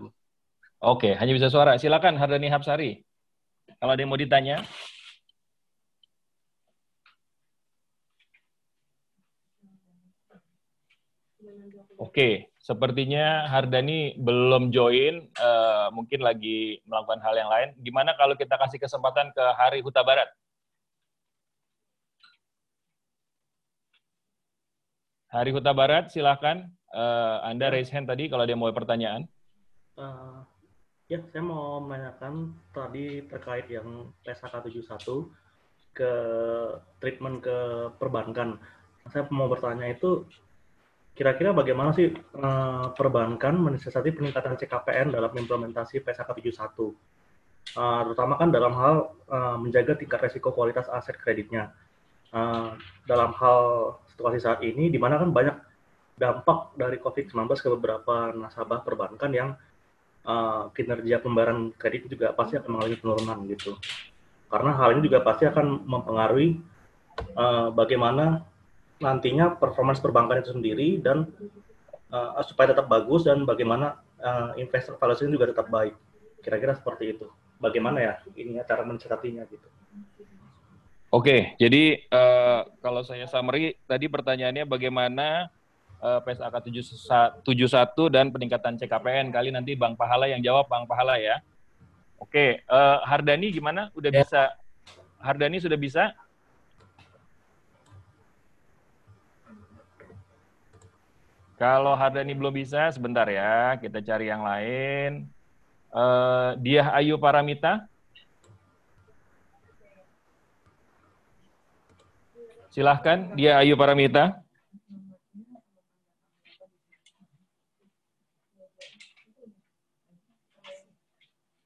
Oke, hanya bisa suara. Silakan Hardani Hapsari. Kalau ada yang mau ditanya. Oke, sepertinya Hardani belum join, uh, mungkin lagi melakukan hal yang lain. Gimana kalau kita kasih kesempatan ke Hari Huta Barat? Hari Huta Barat, silahkan. Uh, Anda raise hand tadi kalau yang mau pertanyaan. Uh, ya, saya mau menanyakan tadi terkait yang PSAK 71 ke treatment ke perbankan. Saya mau bertanya itu kira-kira bagaimana sih uh, perbankan mensiasati peningkatan CKPN dalam implementasi PSAK 71? Uh, terutama kan dalam hal uh, menjaga tingkat resiko kualitas aset kreditnya. Uh, dalam hal situasi saat ini, di mana kan banyak dampak dari COVID-19 ke beberapa nasabah perbankan yang uh, kinerja pembayaran kredit juga pasti akan mengalami penurunan gitu. Karena hal ini juga pasti akan mempengaruhi uh, bagaimana nantinya performance perbankan itu sendiri dan uh, supaya tetap bagus dan bagaimana uh, investor valuation juga tetap baik. Kira-kira seperti itu. Bagaimana ya ini cara mencatatinya gitu. Oke, jadi uh, kalau saya summary tadi pertanyaannya bagaimana uh, PSAK 71 dan peningkatan CKPN kali nanti Bang Pahala yang jawab Bang Pahala ya. Oke, uh, Hardani gimana? Udah ya. bisa? Hardani sudah bisa? Kalau Hardani belum bisa, sebentar ya, kita cari yang lain. Uh, Dia Ayu Paramita. Silahkan, Dia Ayu Paramita.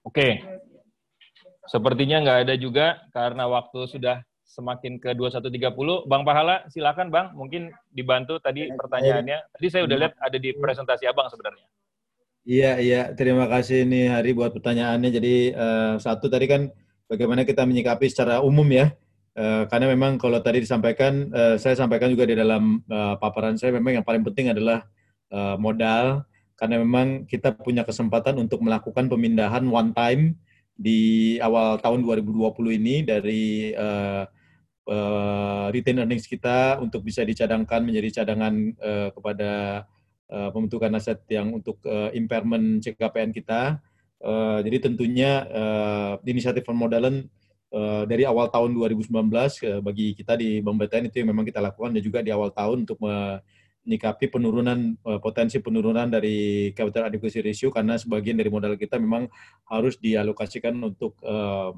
Oke. Sepertinya nggak ada juga karena waktu sudah semakin ke 21.30. Bang Pahala, silakan Bang, mungkin dibantu tadi pertanyaannya. Tadi saya udah lihat ada di presentasi Abang sebenarnya. Iya, iya. Terima kasih nih Hari buat pertanyaannya. Jadi uh, satu tadi kan bagaimana kita menyikapi secara umum ya. Uh, karena memang kalau tadi disampaikan, uh, saya sampaikan juga di dalam uh, paparan saya, memang yang paling penting adalah uh, modal. Karena memang kita punya kesempatan untuk melakukan pemindahan one time di awal tahun 2020 ini dari uh, uh, retain earnings kita untuk bisa dicadangkan menjadi cadangan uh, kepada uh, pembentukan aset yang untuk uh, impairment CKPN kita. Uh, jadi tentunya uh, inisiatif permodalan uh, dari awal tahun 2019 uh, bagi kita di Bank BTN itu yang memang kita lakukan dan juga di awal tahun untuk menyikapi penurunan uh, potensi penurunan dari capital adequacy ratio karena sebagian dari modal kita memang harus dialokasikan untuk uh,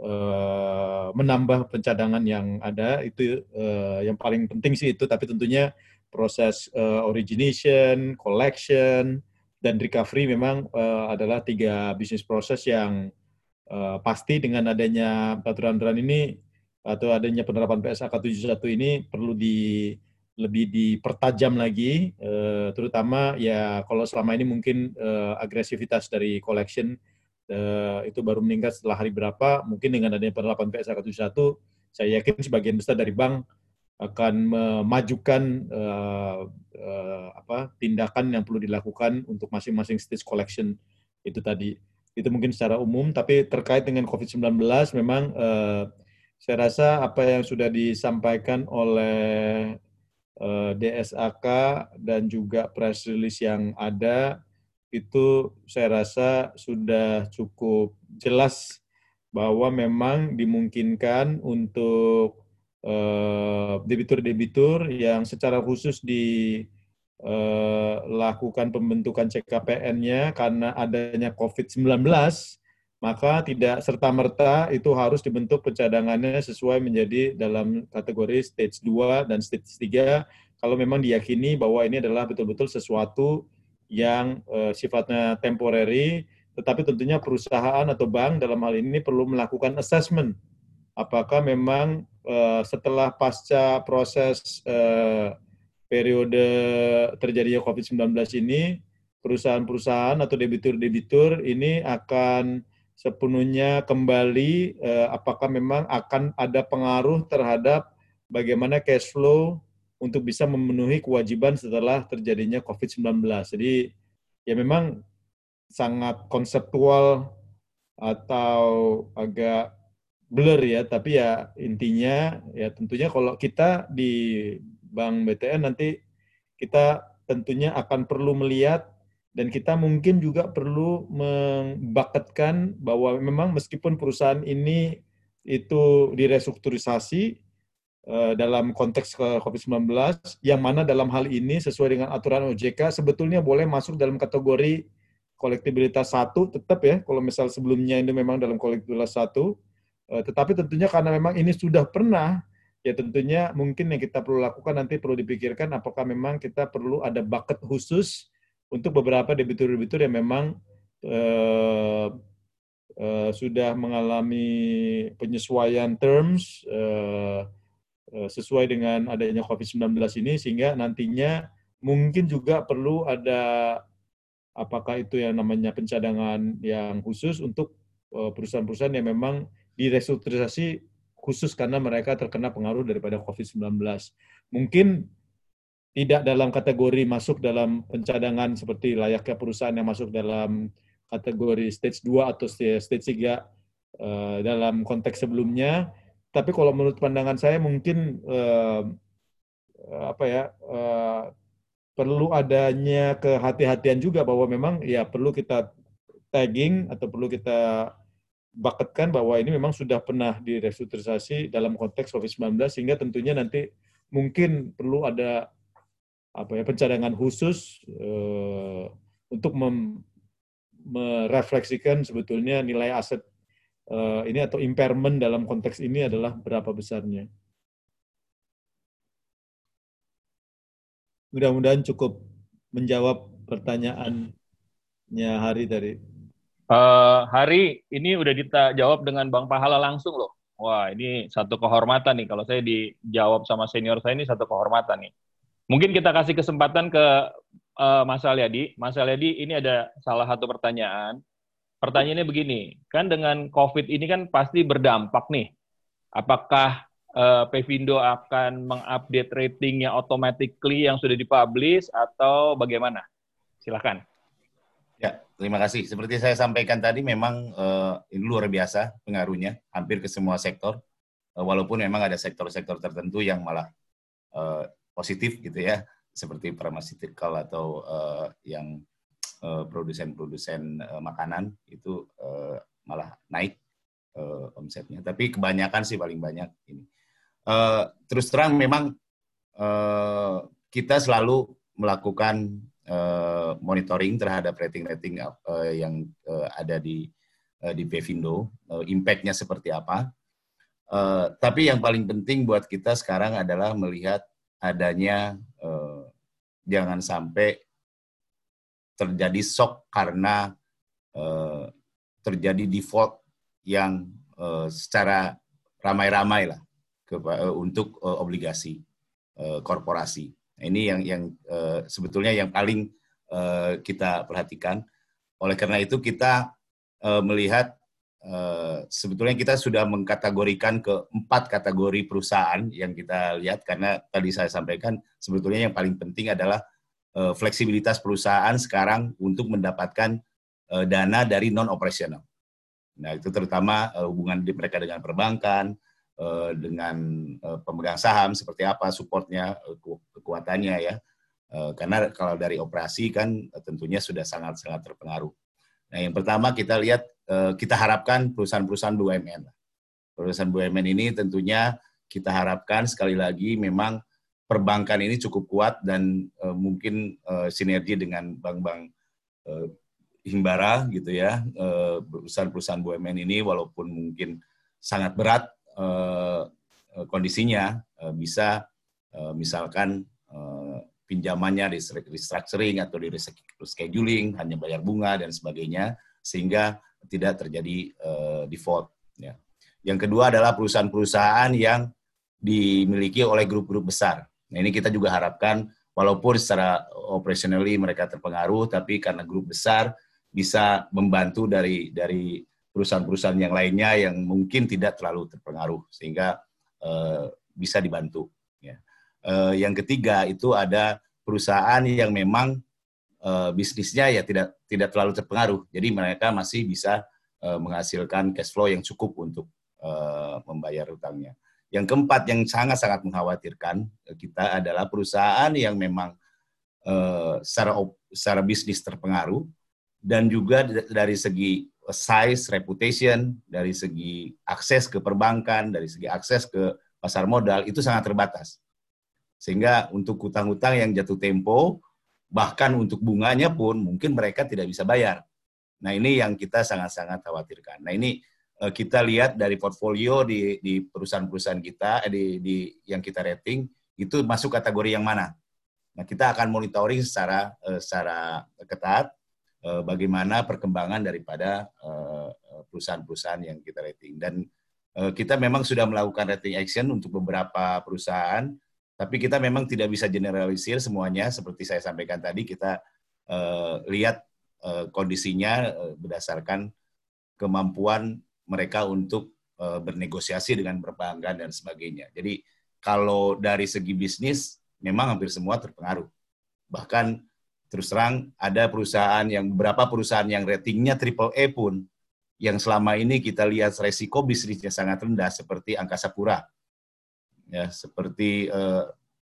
uh, menambah pencadangan yang ada itu uh, yang paling penting sih itu. Tapi tentunya proses uh, origination, collection dan recovery memang uh, adalah tiga bisnis proses yang uh, pasti dengan adanya aturan-aturan ini atau adanya penerapan PSAK 71 ini perlu di lebih dipertajam lagi, uh, terutama ya kalau selama ini mungkin uh, agresivitas dari collection uh, itu baru meningkat setelah hari berapa, mungkin dengan adanya penerapan PSA 101, saya yakin sebagian besar dari bank akan memajukan uh, uh, apa tindakan yang perlu dilakukan untuk masing-masing stage collection itu tadi. Itu mungkin secara umum, tapi terkait dengan COVID-19 memang uh, saya rasa apa yang sudah disampaikan oleh uh, DSAK dan juga press release yang ada itu saya rasa sudah cukup jelas bahwa memang dimungkinkan untuk eh, debitur-debitur yang secara khusus dilakukan pembentukan CKPN-nya karena adanya COVID-19, maka tidak serta-merta itu harus dibentuk pencadangannya sesuai menjadi dalam kategori stage 2 dan stage 3 kalau memang diyakini bahwa ini adalah betul-betul sesuatu yang uh, sifatnya temporary, tetapi tentunya perusahaan atau bank dalam hal ini perlu melakukan assessment. Apakah memang uh, setelah pasca proses uh, periode terjadinya COVID-19 ini perusahaan-perusahaan atau debitur-debitur ini akan sepenuhnya kembali eh, apakah memang akan ada pengaruh terhadap bagaimana cash flow untuk bisa memenuhi kewajiban setelah terjadinya COVID-19. Jadi ya memang sangat konseptual atau agak blur ya, tapi ya intinya ya tentunya kalau kita di Bank BTN nanti kita tentunya akan perlu melihat dan kita mungkin juga perlu membaketkan bahwa memang meskipun perusahaan ini itu direstrukturisasi dalam konteks COVID-19, yang mana dalam hal ini sesuai dengan aturan OJK sebetulnya boleh masuk dalam kategori kolektibilitas satu tetap ya, kalau misal sebelumnya ini memang dalam kolektibilitas satu, uh, tetapi tentunya karena memang ini sudah pernah, ya tentunya mungkin yang kita perlu lakukan nanti perlu dipikirkan apakah memang kita perlu ada bucket khusus untuk beberapa debitur-debitur yang memang uh, uh, sudah mengalami penyesuaian terms uh, sesuai dengan adanya COVID-19 ini sehingga nantinya mungkin juga perlu ada apakah itu yang namanya pencadangan yang khusus untuk perusahaan-perusahaan yang memang direstrukturisasi khusus karena mereka terkena pengaruh daripada COVID-19. Mungkin tidak dalam kategori masuk dalam pencadangan seperti layaknya perusahaan yang masuk dalam kategori stage 2 atau stage 3 uh, eh, dalam konteks sebelumnya. Tapi kalau menurut pandangan saya mungkin uh, apa ya uh, perlu adanya kehati-hatian juga bahwa memang ya perlu kita tagging atau perlu kita bucketkan bahwa ini memang sudah pernah direstrukturisasi dalam konteks COVID-19 sehingga tentunya nanti mungkin perlu ada apa ya pencadangan khusus uh, untuk merefleksikan sebetulnya nilai aset uh, ini atau impairment dalam konteks ini adalah berapa besarnya. Mudah-mudahan cukup menjawab pertanyaannya Hari tadi. Uh, Hari, ini udah kita jawab dengan Bang Pahala langsung loh. Wah, ini satu kehormatan nih. Kalau saya dijawab sama senior saya ini satu kehormatan nih. Mungkin kita kasih kesempatan ke uh, Mas Alyadi. Mas Alyadi, ini ada salah satu pertanyaan. Pertanyaannya begini, kan dengan COVID ini kan pasti berdampak nih. Apakah uh, Pevindo akan mengupdate ratingnya automatically yang sudah dipublish atau bagaimana? Silakan. Ya, terima kasih. Seperti saya sampaikan tadi, memang uh, ini luar biasa pengaruhnya, hampir ke semua sektor. Uh, walaupun memang ada sektor-sektor tertentu yang malah uh, positif gitu ya seperti pharmaceutical atau uh, yang produsen-produsen uh, makanan itu uh, malah naik uh, omsetnya. Tapi kebanyakan sih paling banyak ini. Uh, terus terang memang uh, kita selalu melakukan uh, monitoring terhadap rating-rating uh, yang uh, ada di uh, di Pevindo, uh, impact-nya seperti apa. Uh, tapi yang paling penting buat kita sekarang adalah melihat adanya eh, jangan sampai terjadi shock karena eh, terjadi default yang eh, secara ramai-ramai lah ke, eh, untuk eh, obligasi eh, korporasi. Nah, ini yang yang eh, sebetulnya yang paling eh, kita perhatikan. Oleh karena itu kita eh, melihat Eh, sebetulnya kita sudah mengkategorikan ke empat kategori perusahaan yang kita lihat karena tadi saya sampaikan sebetulnya yang paling penting adalah uh, fleksibilitas perusahaan sekarang untuk mendapatkan uh, dana dari non operasional. Nah itu terutama uh, hubungan mereka dengan perbankan, dengan pemegang saham seperti apa supportnya, kekuatannya ya. Karena kalau dari operasi kan tentunya sudah sangat sangat terpengaruh. Nah yang pertama kita lihat eh, kita harapkan perusahaan-perusahaan BUMN. Perusahaan BUMN ini tentunya kita harapkan sekali lagi memang perbankan ini cukup kuat dan uh, mungkin uh, sinergi dengan bank-bank uh, himbara gitu ya perusahaan-perusahaan BUMN ini walaupun mungkin sangat berat uh, kondisinya uh, bisa uh, misalkan uh, pinjamannya restructuring atau di rescheduling hanya bayar bunga dan sebagainya sehingga tidak terjadi uh, default ya. Yang kedua adalah perusahaan-perusahaan yang dimiliki oleh grup-grup besar. Nah ini kita juga harapkan walaupun secara operationally mereka terpengaruh, tapi karena grup besar bisa membantu dari dari perusahaan-perusahaan yang lainnya yang mungkin tidak terlalu terpengaruh sehingga uh, bisa dibantu. Ya. Uh, yang ketiga itu ada perusahaan yang memang uh, bisnisnya ya tidak tidak terlalu terpengaruh, jadi mereka masih bisa menghasilkan cash flow yang cukup untuk membayar utangnya. Yang keempat yang sangat-sangat mengkhawatirkan kita adalah perusahaan yang memang uh, secara secara bisnis terpengaruh dan juga dari segi size, reputation, dari segi akses ke perbankan, dari segi akses ke pasar modal itu sangat terbatas. Sehingga untuk hutang-hutang yang jatuh tempo, bahkan untuk bunganya pun mungkin mereka tidak bisa bayar. Nah ini yang kita sangat-sangat khawatirkan. Nah ini Eh, kita lihat dari portfolio di, di perusahaan-perusahaan kita, eh, di, di yang kita rating, itu masuk kategori yang mana. Nah, kita akan monitoring secara eh, secara ketat bagaimana perkembangan daripada perusahaan-perusahaan yang kita rating. Dan kita memang sudah melakukan rating action untuk beberapa perusahaan, tapi kita memang tidak bisa generalisir semuanya. Seperti saya sampaikan tadi, kita lihat kondisinya berdasarkan kemampuan mereka untuk uh, bernegosiasi dengan perbankan dan sebagainya. Jadi kalau dari segi bisnis memang hampir semua terpengaruh. Bahkan terus terang ada perusahaan yang beberapa perusahaan yang ratingnya triple A pun yang selama ini kita lihat resiko bisnisnya sangat rendah seperti Angkasa Pura. Ya, seperti uh,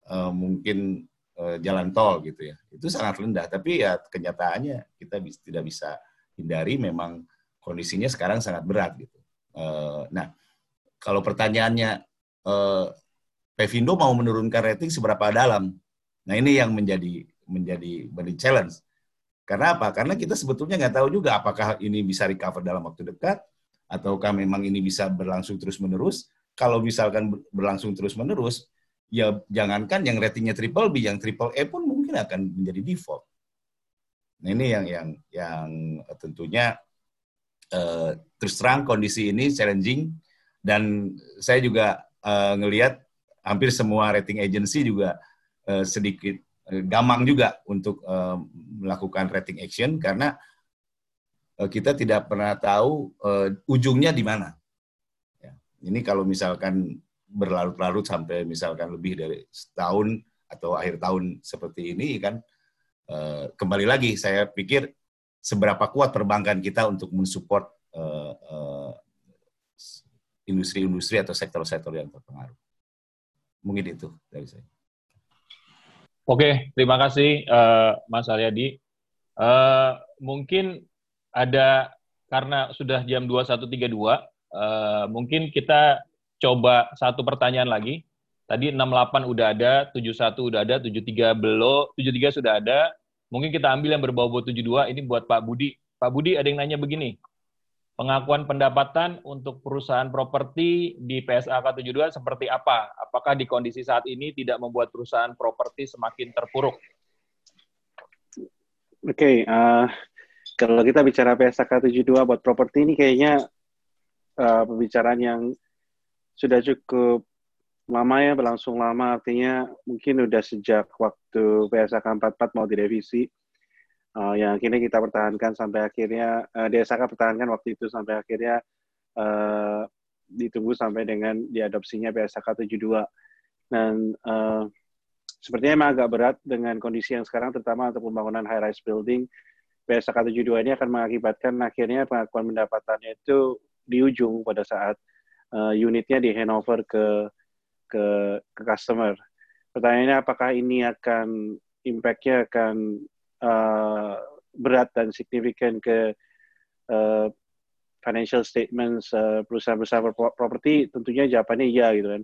uh, mungkin uh, jalan tol gitu ya. Itu sangat rendah, tapi ya kenyataannya kita bis, tidak bisa hindari memang kondisinya sekarang sangat berat gitu. Uh, nah, kalau pertanyaannya uh, Pevindo mau menurunkan rating seberapa dalam? Nah ini yang menjadi menjadi menjadi challenge. Karena apa? Karena kita sebetulnya nggak tahu juga apakah ini bisa recover dalam waktu dekat ataukah memang ini bisa berlangsung terus menerus. Kalau misalkan berlangsung terus menerus, ya jangankan yang ratingnya triple B, yang triple E pun mungkin akan menjadi default. Nah ini yang yang yang tentunya uh, terus terang kondisi ini challenging dan saya juga uh, ngelihat hampir semua rating agency juga uh, sedikit uh, gamang juga untuk uh, melakukan rating action karena uh, kita tidak pernah tahu uh, ujungnya di mana. Ya. Ini kalau misalkan berlarut-larut sampai misalkan lebih dari setahun atau akhir tahun seperti ini kan uh, kembali lagi saya pikir seberapa kuat perbankan kita untuk mensupport uh, uh, industri-industri atau sektor-sektor yang terpengaruh. Mungkin itu dari saya. Oke, terima kasih uh, Mas Aryadi. Uh, mungkin ada karena sudah jam 21.32, uh, mungkin kita coba satu pertanyaan lagi. Tadi 68 udah ada, 71 udah ada, 73 belum, 73 sudah ada, Mungkin kita ambil yang berbau-bau 72, ini buat Pak Budi. Pak Budi ada yang nanya begini, pengakuan pendapatan untuk perusahaan properti di PSAK 72 seperti apa? Apakah di kondisi saat ini tidak membuat perusahaan properti semakin terpuruk? Oke, okay, uh, kalau kita bicara PSAK 72 buat properti ini kayaknya uh, pembicaraan yang sudah cukup lama ya, berlangsung lama, artinya mungkin udah sejak waktu PSAK 44 mau direvisi, uh, yang akhirnya kita pertahankan sampai akhirnya, uh, DSAK pertahankan waktu itu sampai akhirnya uh, ditunggu sampai dengan diadopsinya PSAK 72. Dan uh, sepertinya emang agak berat dengan kondisi yang sekarang, terutama untuk pembangunan high-rise building, PSAK 72 ini akan mengakibatkan akhirnya pengakuan pendapatannya itu di ujung pada saat uh, unitnya di handover ke ke ke customer. Pertanyaannya apakah ini akan impact-nya akan uh, berat dan signifikan ke uh, financial statements uh, perusahaan-perusahaan properti tentunya jawabannya iya gitu kan.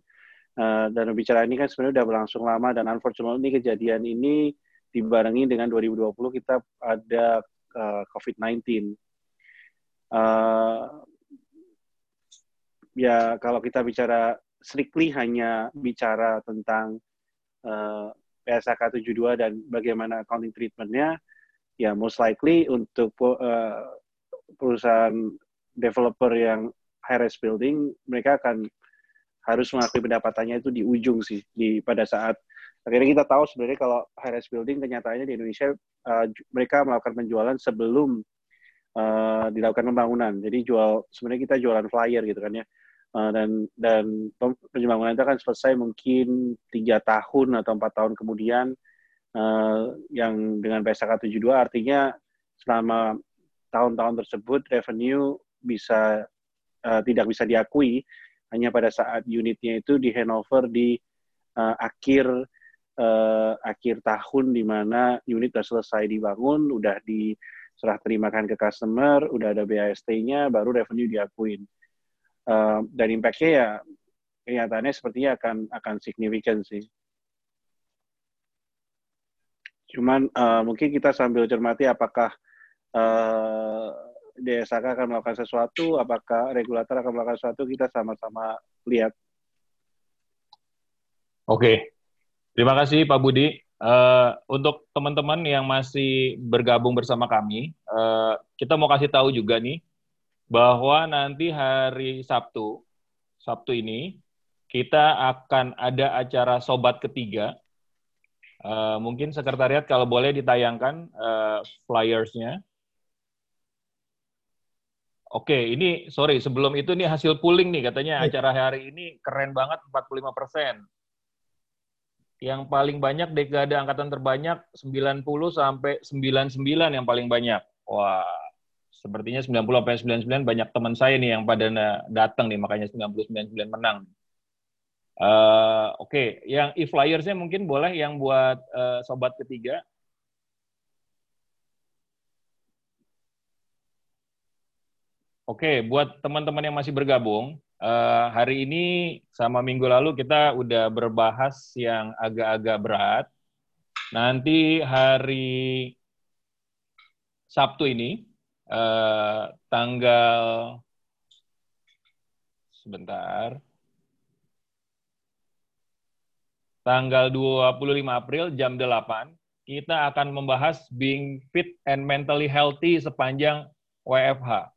Uh, dan bicara ini kan sebenarnya udah berlangsung lama dan unfortunately kejadian ini dibarengi dengan 2020 kita ada uh, COVID-19. Uh, ya kalau kita bicara strictly hanya bicara tentang uh, PSAK 72 dan bagaimana accounting treatmentnya, ya most likely untuk uh, perusahaan developer yang high rise building, mereka akan harus mengakui pendapatannya itu di ujung sih, di pada saat akhirnya kita tahu sebenarnya kalau high rise building kenyataannya di Indonesia uh, mereka melakukan penjualan sebelum uh, dilakukan pembangunan. Jadi jual sebenarnya kita jualan flyer gitu kan ya. Uh, dan dan pembangunan itu akan selesai mungkin tiga tahun atau empat tahun kemudian uh, yang dengan PSK 72 artinya selama tahun-tahun tersebut revenue bisa uh, tidak bisa diakui hanya pada saat unitnya itu di handover di uh, akhir uh, akhir tahun di mana unit sudah selesai dibangun, udah diserah terimakan ke customer, udah ada BAST-nya, baru revenue diakuin. Uh, dan impact-nya ya kenyataannya sepertinya akan akan signifikan sih. Cuman uh, mungkin kita sambil cermati apakah uh, DSAK akan melakukan sesuatu, apakah regulator akan melakukan sesuatu, kita sama-sama lihat. Oke, terima kasih Pak Budi. Uh, untuk teman-teman yang masih bergabung bersama kami, uh, kita mau kasih tahu juga nih, bahwa nanti hari Sabtu, Sabtu ini, kita akan ada acara sobat ketiga. Uh, mungkin sekretariat kalau boleh ditayangkan uh, flyers-nya. Oke, ini sorry sebelum itu nih hasil pooling nih katanya acara hari ini keren banget 45 persen. Yang paling banyak dekade angkatan terbanyak 90 sampai 99 yang paling banyak. Wah, sepertinya 90 sampai 99 banyak teman saya nih yang pada datang nih makanya 99 menang. Uh, Oke, okay. yang e-flyersnya mungkin boleh yang buat uh, sobat ketiga. Oke, okay, buat teman-teman yang masih bergabung, uh, hari ini sama minggu lalu kita udah berbahas yang agak-agak berat. Nanti hari Sabtu ini eh, tanggal sebentar tanggal 25 April jam 8 kita akan membahas being fit and mentally healthy sepanjang WFH.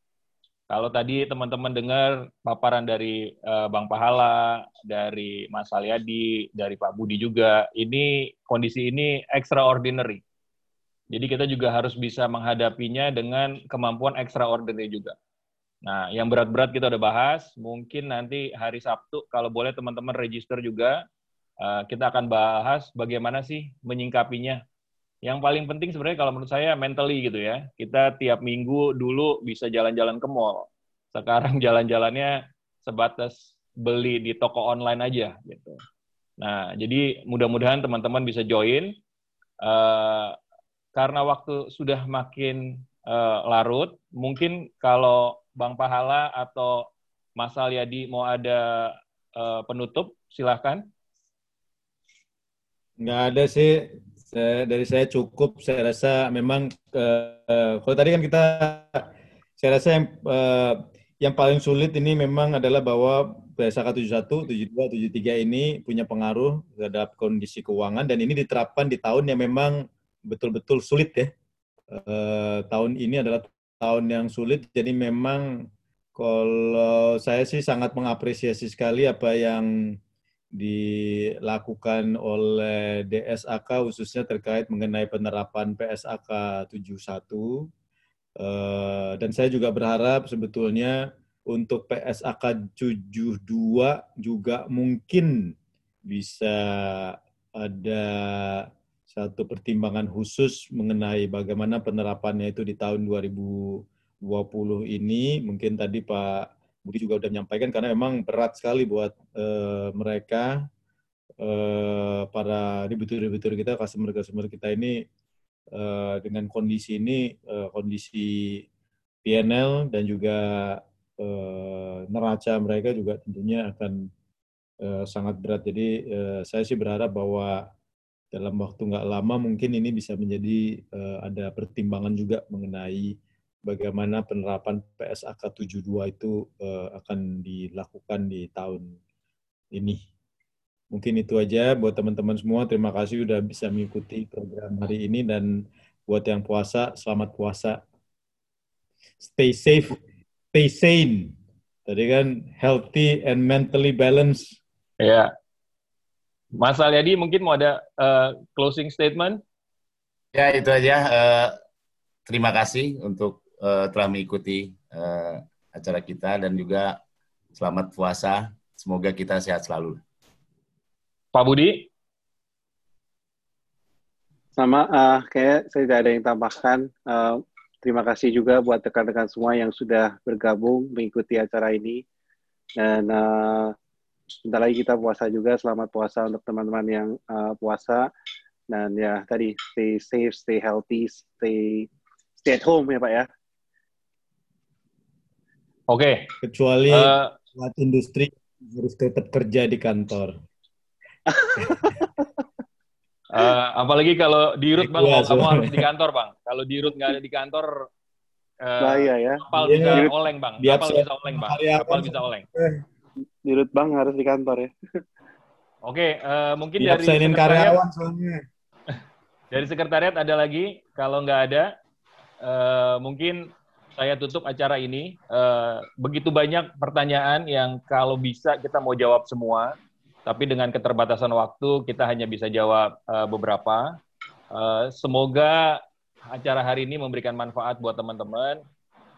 Kalau tadi teman-teman dengar paparan dari uh, Bang Pahala, dari Mas Aliadi, dari Pak Budi juga, ini kondisi ini extraordinary. Jadi kita juga harus bisa menghadapinya dengan kemampuan extraordinary juga. Nah, yang berat-berat kita udah bahas. Mungkin nanti hari Sabtu, kalau boleh teman-teman register juga, eh, kita akan bahas bagaimana sih menyingkapinya. Yang paling penting sebenarnya kalau menurut saya mentally gitu ya. Kita tiap minggu dulu bisa jalan-jalan ke mall. Sekarang jalan-jalannya sebatas beli di toko online aja gitu. Nah, jadi mudah-mudahan teman-teman bisa join. Uh, karena waktu sudah makin uh, larut, mungkin kalau Bang Pahala atau Mas Alyadi mau ada uh, penutup, silahkan. Nggak ada sih. Saya, dari saya cukup. Saya rasa memang uh, kalau tadi kan kita, saya rasa yang uh, yang paling sulit ini memang adalah bahwa PSK 71, 72, 73 ini punya pengaruh terhadap kondisi keuangan dan ini diterapkan di tahun yang memang betul-betul sulit ya. Uh, tahun ini adalah tahun yang sulit, jadi memang kalau saya sih sangat mengapresiasi sekali apa yang dilakukan oleh DSAK khususnya terkait mengenai penerapan PSAK 71. Uh, dan saya juga berharap sebetulnya untuk PSAK 72 juga mungkin bisa ada satu pertimbangan khusus mengenai bagaimana penerapannya itu di tahun 2020 ini. Mungkin tadi Pak Budi juga sudah menyampaikan karena memang berat sekali buat uh, mereka uh, para debitur-debitur kita, customer-customer kita ini uh, dengan kondisi ini, uh, kondisi PNL dan juga eh, neraca mereka juga tentunya akan eh, sangat berat. Jadi eh, saya sih berharap bahwa dalam waktu nggak lama mungkin ini bisa menjadi eh, ada pertimbangan juga mengenai bagaimana penerapan PSAK 72 itu eh, akan dilakukan di tahun ini. Mungkin itu aja buat teman-teman semua. Terima kasih sudah bisa mengikuti program hari ini dan buat yang puasa, selamat puasa. Stay safe, stay sane. Tadi kan healthy and mentally balanced. Ya. Mas Alyadi mungkin mau ada uh, closing statement? Ya, itu aja. Uh, terima kasih untuk uh, telah mengikuti uh, acara kita dan juga selamat puasa. Semoga kita sehat selalu. Pak Budi? Sama, uh, kayak saya tidak ada yang tambahkan. Uh, terima kasih juga buat rekan-rekan semua yang sudah bergabung mengikuti acara ini. Dan uh, sebentar lagi kita puasa juga. Selamat puasa untuk teman-teman yang uh, puasa. Dan ya tadi stay safe, stay healthy, stay stay at home ya Pak ya. Oke. Okay. Kecuali uh, industri harus tetap kerja di kantor. Uh, apalagi kalau di root bang, ya, kamu harus di kantor bang. Kalau di root nggak ada di kantor, uh, bahaya ya. Kapal ya, bisa oleng bang. Kapal bisa oleng bang. Kapal bisa oleng. Di root bang harus di kantor ya. Oke, okay, uh, mungkin dari karyawan soalnya. dari sekretariat ada lagi. Kalau nggak ada, uh, mungkin saya tutup acara ini. Uh, begitu banyak pertanyaan yang kalau bisa kita mau jawab semua tapi dengan keterbatasan waktu kita hanya bisa jawab uh, beberapa. Uh, semoga acara hari ini memberikan manfaat buat teman-teman.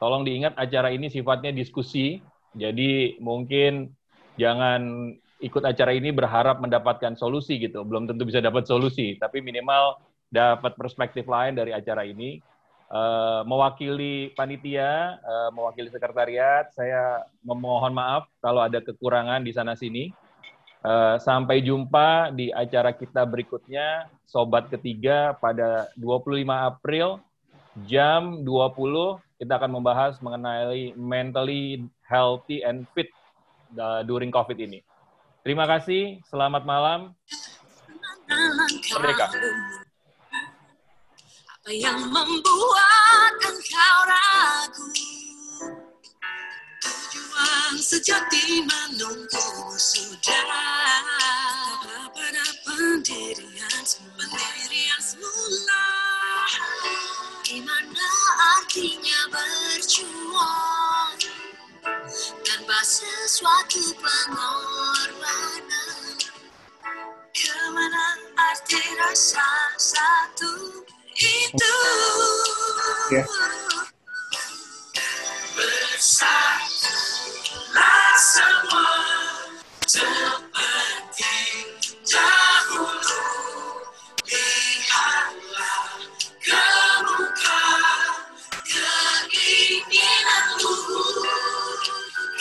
Tolong diingat acara ini sifatnya diskusi, jadi mungkin jangan ikut acara ini berharap mendapatkan solusi gitu. Belum tentu bisa dapat solusi, tapi minimal dapat perspektif lain dari acara ini. Uh, mewakili panitia, uh, mewakili sekretariat, saya memohon maaf kalau ada kekurangan di sana sini. Uh, sampai jumpa di acara kita berikutnya, Sobat Ketiga pada 25 April jam 20 kita akan membahas mengenai mentally healthy and fit during COVID ini. Terima kasih, selamat malam. Merdeka. Apa yang membuat engkau ragu? Tujuan sejati menunggu sudah pada pendirian pendirian semula Gimana artinya berjuang sesuatu pengorbanan. Ke mana arti rasa satu itu? Yeah. Bersatulah semua.